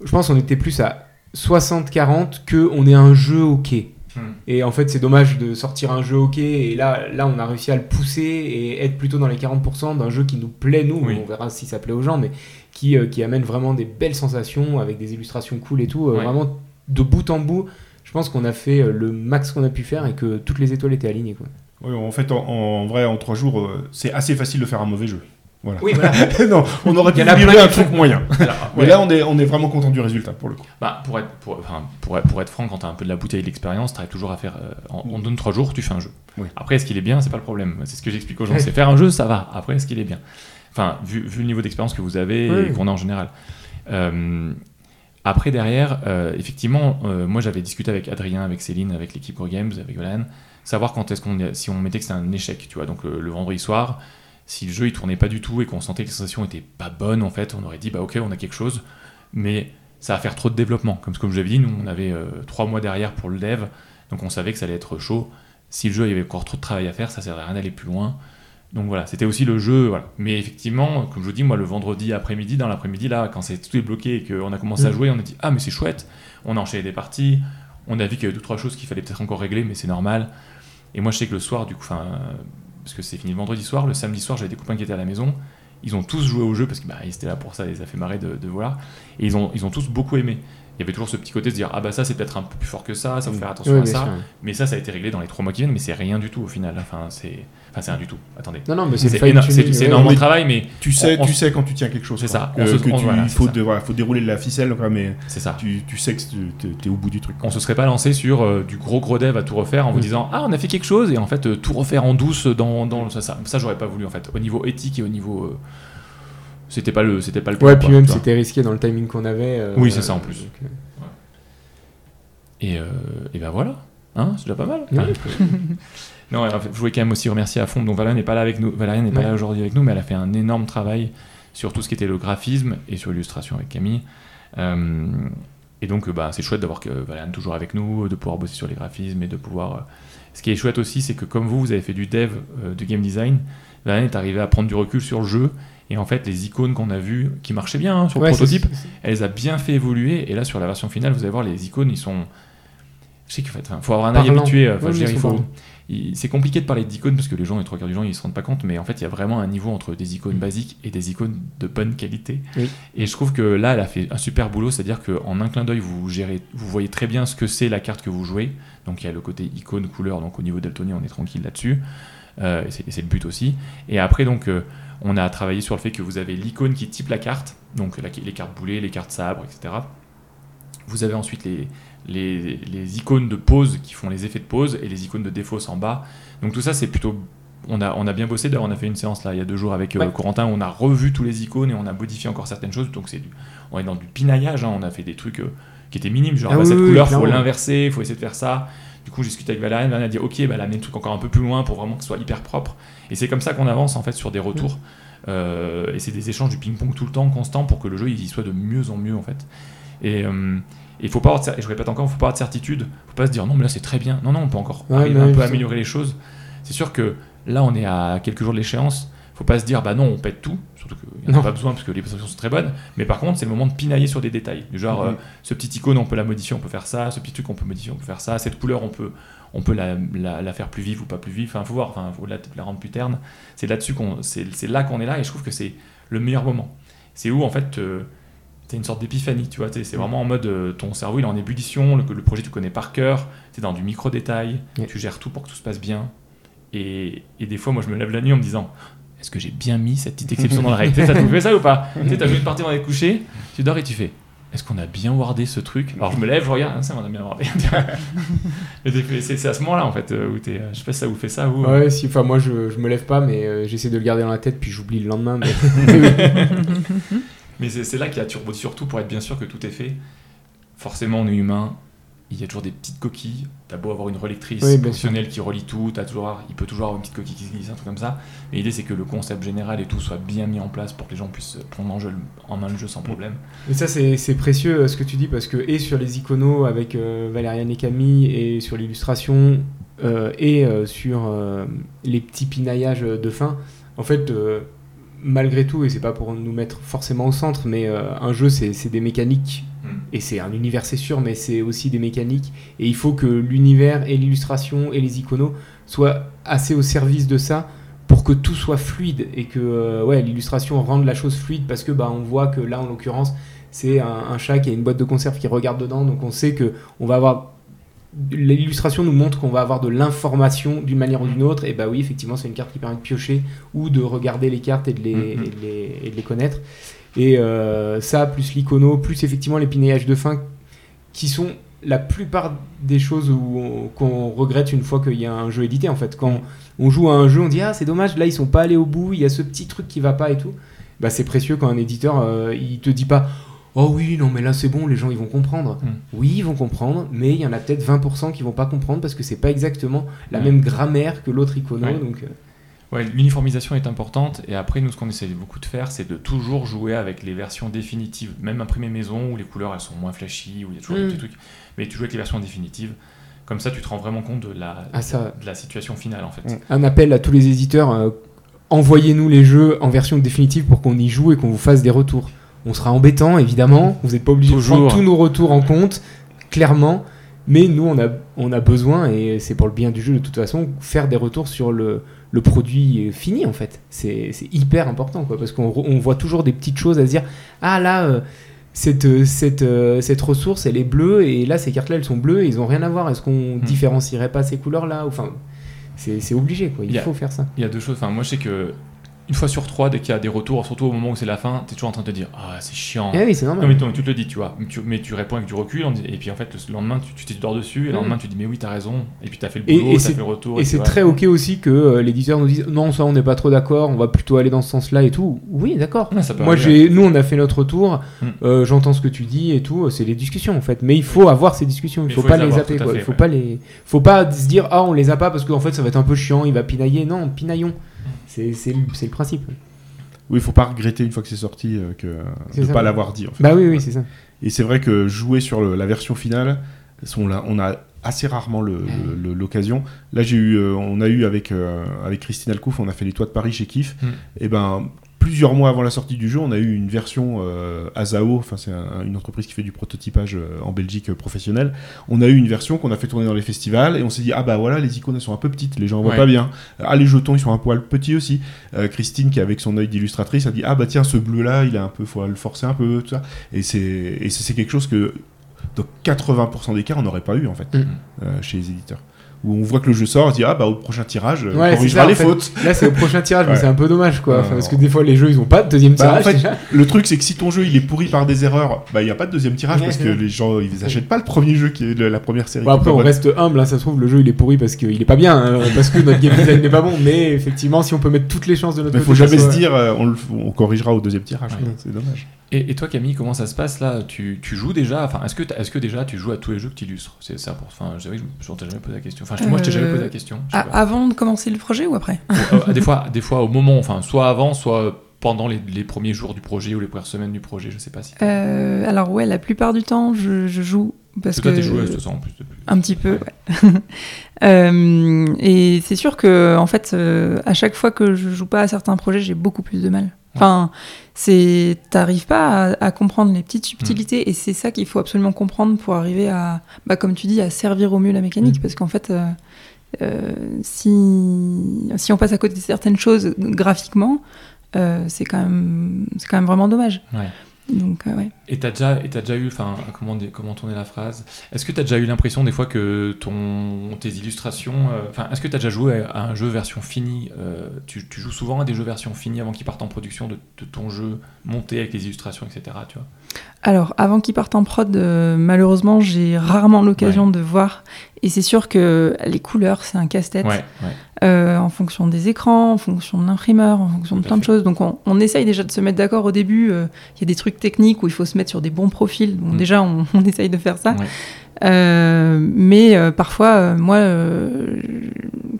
je pense qu'on était plus à 60-40 que on est un jeu ok. Hmm. Et en fait, c'est dommage de sortir un jeu ok. Et là, là, on a réussi à le pousser et être plutôt dans les 40% d'un jeu qui nous plaît, nous. Oui. On verra si ça plaît aux gens, mais qui, euh, qui amène vraiment des belles sensations avec des illustrations cool et tout. euh. Vraiment, de bout en bout, je pense qu'on a fait euh, le max qu'on a pu faire et que toutes les étoiles étaient alignées. Quoi. Oui, en fait, en, en vrai, en trois jours, euh, c'est assez facile de faire un mauvais jeu. Voilà. Oui, voilà. non, on aurait pu livrer un truc moyen. Alors, Mais là, on est, on est vraiment content du résultat pour le coup. Bah, pour, être, pour, enfin, pour, être- pour être franc, quand tu as un peu de la bouteille d'expérience, tu arrives toujours à faire. euh, en- on te donne trois jours, tu fais un jeu. Oui. Après, est-ce qu'il est bien? C'est pas le problème. C'est ce que j'explique aux gens. Ouais. C'est faire un jeu, ça va. Après, est-ce qu'il est bien? Enfin, vu, vu le niveau d'expérience que vous avez Oui. et qu'on a en général. Euh, après, derrière, euh, effectivement, euh, moi j'avais discuté avec Adrien, avec Céline, avec l'équipe Core Games, avec Yolan, savoir quand est-ce qu'on si on mettait que c'était un échec, tu vois. Donc le, le vendredi soir, si le jeu il tournait pas du tout et qu'on sentait que les sensations étaient pas bonnes, en fait, on aurait dit bah ok, on a quelque chose, mais ça va faire trop de développement. Comme, comme je l'avais dit, nous on avait euh, trois mois derrière pour le dev, donc on savait que ça allait être chaud. Si le jeu il y avait encore trop de travail à faire, ça servait à rien d'aller plus loin. Donc voilà, c'était aussi le jeu. Voilà. Mais effectivement, comme je vous dis, moi le vendredi après-midi, dans l'après-midi, là, quand c'est tout est bloqué et qu'on a commencé à Mm. jouer, on a dit Ah, mais c'est chouette. On a enchaîné des parties. On a vu qu'il y avait deux, trois choses qu'il fallait peut-être encore régler, mais c'est normal. Et moi, je sais que le soir, du coup, enfin, parce que c'est fini le vendredi soir, le samedi soir, j'avais des copains qui étaient à la maison. Ils ont tous joué au jeu parce qu'ils bah, étaient là pour ça, ils les a fait marrer de, de voir. Et ils ont, ils ont tous beaucoup aimé. Il y avait toujours ce petit côté de se dire Ah, bah ça, c'est peut-être un peu plus fort que ça, ça faut Mm. faire attention à ça. sûr. Mais ça, ça a été réglé dans les trois mois qui viennent, mais c'est rien du tout au final. Enfin, c'est enfin, c'est rien du tout. Attendez. Non, non, mais c'est énormément de travail, mais Tu sais, On- tu sais quand tu tiens quelque chose. C'est quoi. ça, Que, on se- que on- tu- voilà, il faut, de- voilà, faut dérouler la ficelle, quoi, mais c'est ça. tu, tu sais que tu es au bout du truc. On se serait pas lancé sur euh, du gros gros dev à tout refaire en vous Mm. disant ah on a fait quelque chose et en fait euh, tout refaire en douce dans, dans ça ça, ça j'aurais pas voulu en fait au niveau éthique et au niveau euh, c'était pas le c'était pas le Ouais, puis quoi, même c'était risqué dans le timing qu'on avait. euh, Oui, c'est ça, en plus. donc, euh, et, euh, et ben voilà hein, c'est déjà pas mal non alors, je voulais quand même aussi remercier à fond donc Valérie n'est pas là avec nous Valérie n'est pas Ouais. là aujourd'hui avec nous mais elle a fait un énorme travail sur tout ce qui était le graphisme et sur l'illustration avec Camille Euh, et donc bah, c'est chouette d'avoir que Valérie toujours avec nous de pouvoir bosser sur les graphismes et de pouvoir euh, ce qui est chouette aussi c'est que comme vous vous avez fait du dev euh, de game design Valérie est arrivée à prendre du recul sur le jeu et en fait les icônes qu'on a vues qui marchaient bien hein, sur Ouais, le prototype elle les a bien fait évoluer. Et là sur la version finale vous allez voir les icônes ils sont je sais qu'il faut, avoir un œil habitué enfin, faut il- c'est compliqué de parler d'icônes parce que les gens les trois quarts du gens ils se rendent pas compte mais en fait il y a vraiment un niveau entre des icônes basiques et des icônes de bonne qualité. Oui. et je trouve que là elle a fait un super boulot c'est à dire qu'en un clin d'œil vous gérez vous voyez très bien ce que c'est la carte que vous jouez. Donc il y a le côté icône couleur donc au niveau daltonien on est tranquille là-dessus. Euh, et c'est et c'est le but aussi. Et après donc euh, on a travaillé sur le fait que vous avez l'icône qui type la carte, donc les cartes boulées, les cartes sabres, etc. Vous avez ensuite les, les, les icônes de pause qui font les effets de pause et les icônes de défausse en bas. Donc tout ça, c'est plutôt. On a, on a bien bossé, d'ailleurs, on a fait une séance là il y a deux jours avec euh, Ouais. Corentin, on a revu tous les icônes et on a modifié encore certaines choses. Donc c'est du- on est dans du pinaillage, hein, on a fait des trucs euh, qui étaient minimes, genre Ah bah, oui, cette oui, couleur, faut clairement. l'inverser, faut essayer de faire ça. Du coup, j'ai discuté avec Valériane, Valériane a dit ok, bah, elle a amené le truc encore un peu plus loin pour vraiment que ce soit hyper propre. Et c'est comme ça qu'on avance en fait sur des retours. Euh, et c'est des échanges du ping-pong tout le temps, constant, pour que le jeu il y soit de mieux en mieux en fait. Et euh, il faut pas avoir de et je répète encore, il faut pas avoir de certitude, faut pas se dire non mais là c'est très bien. Non non, on peut encore Ouais, arriver un peu à améliorer les choses. C'est sûr que là on est à quelques jours de l'échéance, faut pas se dire bah non on pète tout surtout qu'il n'y en a pas besoin parce que les prestations sont très bonnes. Mais par contre c'est le moment de pinailler sur des détails. Du genre Mhm. euh, ce petit icône on peut la modifier on peut faire ça. Ce petit truc on peut modifier on peut faire ça. Cette couleur on peut on peut la, la- la faire plus vive ou pas plus vive. Enfin faut voir. Enfin faut la, la rendre plus terne. C'est là-dessus qu'on c'est là qu'on est là et je trouve que c'est le meilleur moment. C'est où en fait euh, t'as une sorte d'épiphanie tu vois. T'es- c'est vraiment en mode euh, ton cerveau il est en ébullition. Le, le projet tu connais par cœur. T'es dans du micro détail tu gères tout pour que tout se passe bien. Et, et des fois moi je me lève la nuit en me disant est-ce que j'ai bien mis cette petite exception dans la règle Ça te fait ça ou pas? Tu sais, t'as joué une partie dans les couchers, tu dors et tu fais est-ce qu'on a bien wardé ce truc? Alors je me lève, je regarde, ah, ça on a bien wardé. C'est à ce moment-là en fait euh, où t'es, euh, je sais pas si ça vous fait ça ou. Ouais, si, enfin, moi, je, je me lève pas, mais euh, j'essaie de le garder dans la tête, puis j'oublie le lendemain. mais- Mais c'est c'est là qu'il y a turbo surtout pour être bien sûr que tout est fait. Forcément, on est humain. Il y a toujours des petites coquilles. T'as beau avoir une relectrice Oui, professionnelle qui relie tout, t'as toujours, il peut toujours avoir une petite coquille qui se glisse, un truc comme ça. Mais l'idée, c'est que le concept général et tout soit bien mis en place pour que les gens puissent prendre en, jeu- en main le jeu sans problème. Et ça, c'est précieux euh, ce que tu dis, parce que, et sur les iconos avec euh, Valériane et Camille, et sur l'illustration, euh, et euh, sur les petits pinaillages de fin, en fait, euh, malgré tout, et c'est pas pour nous mettre forcément au centre, mais euh, un jeu, c'est des mécaniques, Mm. et c'est un univers, c'est sûr, mais c'est aussi des mécaniques, et il faut que l'univers et l'illustration et les iconos soient assez au service de ça pour que tout soit fluide et que euh, ouais, l'illustration rende la chose fluide parce que bah, on voit que là en l'occurrence c'est un, un chat qui a une boîte de conserve qui regarde dedans. Donc on sait que on va avoir l'illustration nous montre qu'on va avoir de l'information d'une manière ou d'une autre. Et bah oui effectivement c'est une carte qui permet de piocher ou de regarder les cartes et de les, Mhm. et de les, et de les connaître. Et euh, ça plus l'icono plus effectivement les pinaillages de fin qui sont la plupart des choses qu'on regrette une fois qu'il y a un jeu édité en fait. Quand on joue à un jeu on dit ah c'est dommage là ils sont pas allés au bout il y a ce petit truc qui va pas et tout. Bah c'est précieux quand un éditeur euh, il te dit pas oh oui non mais là c'est bon les gens ils vont comprendre Mm. oui ils vont comprendre mais il y en a peut-être 20% qui vont pas comprendre parce que c'est pas exactement la Ouais. même grammaire que l'autre icono Ouais. donc euh, Ouais, l'uniformisation est importante et après nous ce qu'on essaie beaucoup de faire c'est de toujours jouer avec les versions définitives, même imprimées maison où les couleurs elles sont moins flashy, où il y a toujours Mm. des petits trucs, mais tu joues avec les versions définitives. Comme ça tu te rends vraiment compte de la, ah ça de la situation finale en fait. un appel à tous les éditeurs euh, envoyez-nous les jeux en version définitive pour qu'on y joue et qu'on vous fasse des retours on sera embêtant évidemment. Vous n'êtes pas obligé de prendre tous nos retours en compte clairement. Mais nous on a, on a besoin et c'est pour le bien du jeu de toute façon faire des retours sur le, le produit fini en fait. C'est c'est hyper important quoi parce qu'on on voit toujours des petites choses à se dire ah là euh, cette, euh, cette, euh, cette ressource elle est bleue et là ces cartes là elles sont bleues et ils ont rien à voir. Est-ce qu'on Hmm. différencierait pas ces couleurs là enfin c'est c'est obligé quoi. Il a- faut faire ça. Il y a deux choses, enfin moi je sais que une fois sur trois dès qu'il y a des retours, surtout au moment où c'est la fin, t'es toujours en train de te dire ah c'est chiant. Eh oui c'est Non, normal mais, non, mais tu te le dis, tu vois, mais tu, mais tu réponds avec du recul, on dit- et puis en fait le lendemain tu tu t'es dessus, et le Mm. lendemain tu dis mais oui t'as raison, et puis t'as fait le boulot, t'as fait le retour. Et c'est très ok aussi que euh, l'éditeur nous dise non, ça on n'est pas trop d'accord, on va plutôt aller dans ce sens-là et tout. Oui, d'accord. Moi, j'ai, nous on a fait notre tour, Mm. euh, j'entends ce que tu dis et tout, c'est les discussions en fait. Mais il faut avoir ces discussions, il faut, faut pas les zapper Il faut ouais. pas les, faut pas se dire ah on les a pas parce qu'en fait ça va être un peu chiant, il va pinailler. Non, pinaillons. C'est, c'est, le- principe. Oui, il faut pas regretter une fois que c'est sorti euh, que de ça. pas l'avoir dit. En fait. Bah oui, oui, c'est ça. Et c'est vrai que jouer sur le- la version finale, sont là, on a assez rarement l'occasion. Là, j'ai eu, euh, on a eu avec euh, avec Christine Alcouf, on a fait les toits de Paris chez Kif. Mm. Et ben plusieurs mois avant la sortie du jeu, on a eu une version euh, Azao, enfin c'est un- une entreprise qui fait du prototypage euh, en Belgique euh, professionnel. On a eu une version qu'on a fait tourner dans les festivals et on s'est dit ah bah voilà les icônes elles sont un peu petites, les gens voient Ouais. pas bien. Ah les jetons ils sont un poil petits aussi. Christine qui avec son œil d'illustratrice a dit ah bah tiens ce bleu là il est un peu faut le forcer un peu tout ça. Et c'est et c'est c'est quelque chose que dans 80% des cas on n'aurait pas eu en fait Mm. chez les éditeurs. Où on voit que le jeu sort, on se dit ah bah au prochain tirage euh, Ouais, on c'est corrigera en les fait. fautes. Là, c'est au prochain tirage, mais Ouais. c'est un peu dommage quoi. Ouais, Enfin, parce que des fois les jeux ils ont pas de deuxième Bah, en tirage. fait. Le truc, c'est que si ton jeu il est pourri par des erreurs, bah il y a pas de deuxième tirage Ouais, parce que les gens ils achètent pas le premier jeu qui est le- la première série. Bon, après, on reste humble, hein, ça se trouve, le jeu il est pourri parce qu'il est pas bien, hein, parce que notre game design n'est pas bon, mais effectivement, si on peut mettre toutes les chances de notre Mais côté. faut jamais se dire euh, on, le- on corrigera au deuxième tirage. Ouais. C'est dommage. Et, et toi Camille, comment ça se passe là? Tu, tu joues déjà? Enfin, est-ce que, est-ce que déjà tu joues à tous les jeux que tu illustres? C'est ça pour. Enfin, je, je, je t'ai jamais posé la question. Enfin, je- moi je t'ai jamais Euh, posé la question. Ah, pas. avant de commencer le projet ou après euh, des fois, des fois au moment, enfin, soit avant, soit pendant les, les premiers jours du projet ou les premières semaines du projet, je sais pas si. Euh, Alors ouais, la plupart du temps, je, je joue Parce Toi, que t'es joueuse, de en plus. depuis- un petit peu. ouais. Euh, et c'est sûr que en fait, euh, à chaque fois que je joue pas à certains projets, j'ai beaucoup plus de mal. Enfin, c'est t'arrives pas à, à comprendre les petites subtilités et c'est ça qu'il faut absolument comprendre pour arriver à, bah, comme tu dis, à servir au mieux la mécanique. Mm. Parce qu'en fait, euh, euh, si si on passe à côté de certaines choses graphiquement, euh, c'est quand même c'est quand même vraiment dommage. Ouais. Donc euh, ouais. Et t'as déjà, et t'as déjà eu, enfin, comment, comment tourner la phrase? Est-ce que t'as déjà eu l'impression des fois que ton, tes illustrations, euh, enfin, est-ce que t'as déjà joué à un jeu version finie euh, tu, tu joues souvent à des jeux version finie avant qu'ils partent en production de, de ton jeu monté avec les illustrations, etc. Tu vois? Alors, avant qu'ils partent en prod, malheureusement, j'ai rarement l'occasion de voir. Et c'est sûr que les couleurs, c'est un casse-tête. Ouais, ouais. euh, en fonction des écrans, en fonction de l'imprimeur, en fonction de plein de choses. Donc, on, on essaye déjà de se mettre d'accord au début. euh, Il y a des trucs techniques où il faut se mettre sur des bons profils. Donc, Mm. déjà, on, on essaye de faire ça. Ouais. Euh, mais parfois, moi,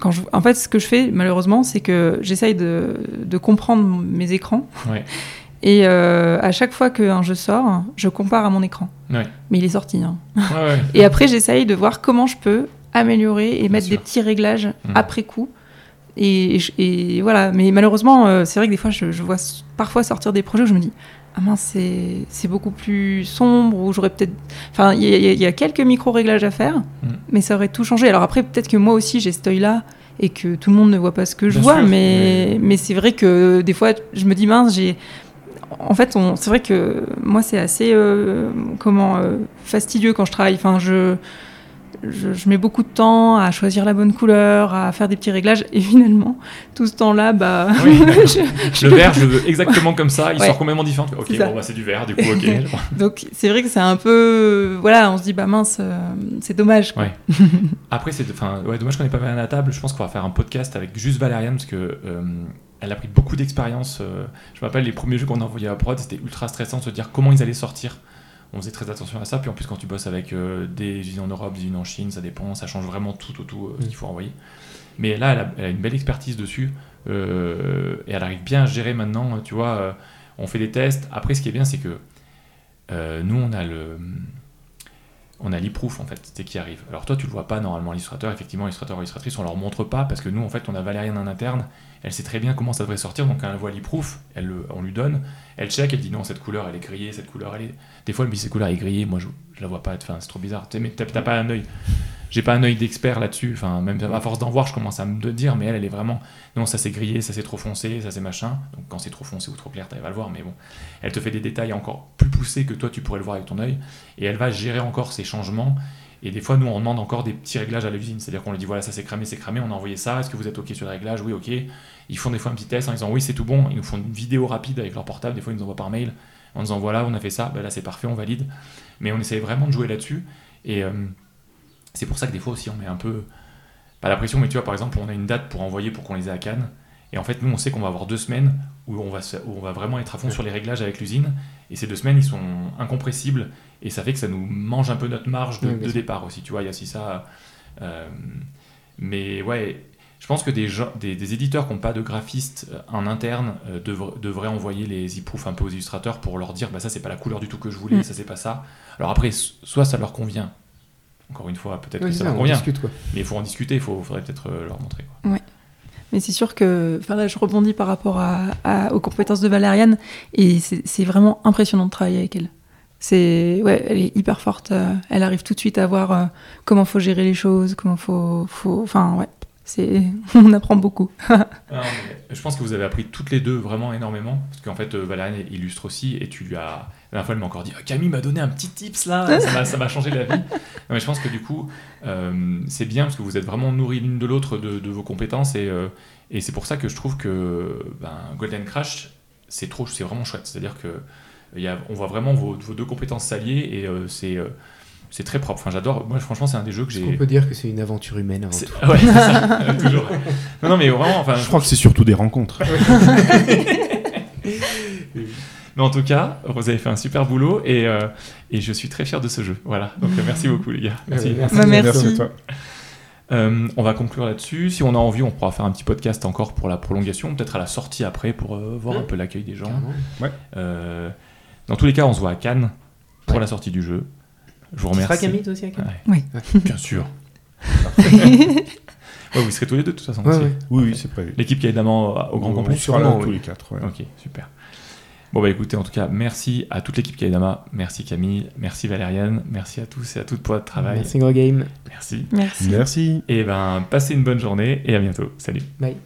quand je, en fait, ce que je fais, malheureusement, c'est que j'essaye de, de comprendre mes écrans. Et euh, à chaque fois qu'un jeu sort, je compare à mon écran. Ouais. Mais il est sorti. hein. Ouais, ouais. Et après, j'essaye de voir comment je peux améliorer et mettre sûr. des petits réglages Mhm. après coup. Et, et je- et voilà. Mais malheureusement, euh, c'est vrai que des fois, je, je vois parfois sortir des projets où je me dis Ah mince, c'est- beaucoup plus sombre, ou j'aurais peut-être. Enfin, il y, a- il y a quelques micro-réglages à faire, Mhm. mais ça aurait tout changé. Alors après, peut-être que moi aussi, j'ai cet œil-là et que tout le monde ne voit pas ce que je Bien vois, sûr, mais, mais c'est vrai que des fois, je me dis Mince, j'ai. En fait, c'est vrai que moi, c'est assez euh, comment euh, fastidieux quand je travaille. Enfin, je, je, je mets beaucoup de temps à choisir la bonne couleur, à faire des petits réglages, et finalement, tout ce temps-là, bah, Oui, je- Le vert, je veux exactement comme ça. Il Ouais. sort complètement différent. Ok, bon, bah, c'est du vert, du coup, ok. donc c'est vrai que c'est un peu, voilà, on se dit bah mince, euh, c'est dommage. quoi. Ouais. Après, c'est enfin, ouais, dommage qu'on n'ait pas Valériane à la table. Je pense qu'on va faire un podcast avec juste Valériane parce que elle a pris beaucoup d'expérience. euh, je me rappelle les premiers jeux qu'on a envoyés à prod, c'était ultra stressant de se dire comment ils allaient sortir. On faisait très attention à ça. Puis en plus, quand tu bosses avec euh, des usines en Europe, des usines en Chine, ça dépend, ça change vraiment tout, tout, tout euh, ce qu'il faut envoyer. Mais là, elle a, elle a une belle expertise dessus euh, et elle arrive bien à gérer maintenant. Tu vois, on fait des tests. Après, ce qui est bien, c'est que euh, nous, on a le on a l'e-proof en fait, c'est qui arrive. Alors toi tu le vois pas normalement l'illustrateur, effectivement l'illustrateur ou l'illustratrice on leur montre pas parce que nous en fait on a Valériane en interne, elle sait très bien comment ça devrait sortir donc quand elle voit l'e-proof, elle le- on lui donne, elle check, elle dit non cette couleur elle est grillée, cette couleur elle est... Des fois elle me dit cette couleur est grillée, moi je, je la vois pas, enfin, c'est trop bizarre, t'as pas un œil, j'ai pas un œil d'expert là-dessus, enfin même à force d'en voir je commence à me dire mais elle elle est vraiment, non ça c'est grillé, ça c'est trop foncé, ça c'est machin, donc quand c'est trop foncé ou trop clair t'arrives à le voir mais bon, elle te fait des détails encore plus poussés que toi tu pourrais le voir avec ton œil. Et elle va gérer encore ces changements et des fois, nous, on demande encore des petits réglages à l'usine. C'est-à-dire qu'on lui dit voilà, ça c'est cramé, c'est cramé, on a envoyé ça, est-ce que vous êtes OK sur le réglage? Oui, OK. Ils font des fois un petit test en disant oui, c'est tout bon. Ils nous font une vidéo rapide avec leur portable. Des fois, ils nous envoient par mail en disant voilà, on a fait ça, ben là c'est parfait, on valide. Mais on essaie vraiment de jouer là-dessus. Et euh, c'est pour ça que des fois aussi, on met un peu. Pas la pression, mais tu vois, par exemple, on a une date pour envoyer pour qu'on les ait à Cannes. Et en fait, nous, on sait qu'on va avoir deux semaines où on va, se- où on va vraiment être à fond sur les réglages avec l'usine. Et ces deux semaines, ils sont incompressibles. Et ça fait que ça nous mange un peu notre marge de, Ouais, départ aussi. Tu vois, il y a aussi ça. euh, mais ouais, je pense que des, gens, des, des éditeurs qui n'ont pas de graphiste euh, en interne euh, devra- devraient envoyer les e-proofs un peu aux illustrateurs pour leur dire bah, ça, c'est pas la couleur du tout que je voulais, Mm. ça, c'est pas ça. Alors après, so- soit ça leur convient. Encore une fois, peut-être Ouais, que ça, ça, leur on convient. discute quoi. Mais il faut en discuter, il faudrait peut-être leur montrer. Quoi. Mais c'est sûr que, enfin là, je rebondis par rapport aux compétences de Valériane, et c'est c'est vraiment impressionnant de travailler avec elle. C'est, ouais, elle est hyper forte. euh, elle arrive tout de suite à voir euh, comment faut gérer les choses, comment faut, faut, enfin ouais, c'est, on apprend beaucoup. Je pense que vous avez appris toutes les deux vraiment énormément. Parce qu'en fait, euh, Valériane illustre aussi. Et tu lui as. La dernière fois, elle m'a encore dit Ah, Camille m'a donné un petit tips là. Ça m'a- changé la vie. Mais je pense que du coup, euh, c'est bien parce que vous êtes vraiment nourris l'une de l'autre de, vos compétences. Et, euh, et c'est pour ça que je trouve que ben, Golden Crash, c'est trop, c'est vraiment chouette. C'est-à-dire que il y a, on voit vraiment vos, deux compétences s'allier. Et c'est. Euh, c'est très propre. Enfin, j'adore. Moi, franchement, c'est un des jeux que On j'ai. peut dire que c'est une aventure humaine avant C'est- tout. Ouais, c'est ça. Toujours. Non, non, mais vraiment. Enfin, Je crois que c'est surtout des rencontres. Mais en tout cas, vous avez fait un super boulot et, euh, et je suis très fier de ce jeu. Voilà. Donc euh, merci beaucoup les gars. Merci. Ouais, merci. Bah, merci. à toi. Euh, on va conclure là-dessus. Si on a envie, on pourra faire un petit podcast encore pour la prolongation, peut-être à la sortie après pour euh, voir un Ouais. peu l'accueil des gens. Euh, dans tous les cas, on se voit à Cannes pour Ouais. la sortie du jeu. Je vous Tu seras remercie. Camille toi aussi à Ouais. Oui. Bien sûr. Ouais, vous serez tous les deux de toute façon. Ouais. Oui, oui, c'est prévu. L'équipe qui est évidemment au grand On complet. sera là sûrement, tous les quatre. ouais. Ok, super. Bon bah écoutez, en tout cas, merci à toute l'équipe Kaidama, merci Camille, merci Valériane, merci à tous et à toutes pour votre travail. Merci Gros Game. Merci. Merci. Merci. Et ben passez une bonne journée et à bientôt. Salut. Bye.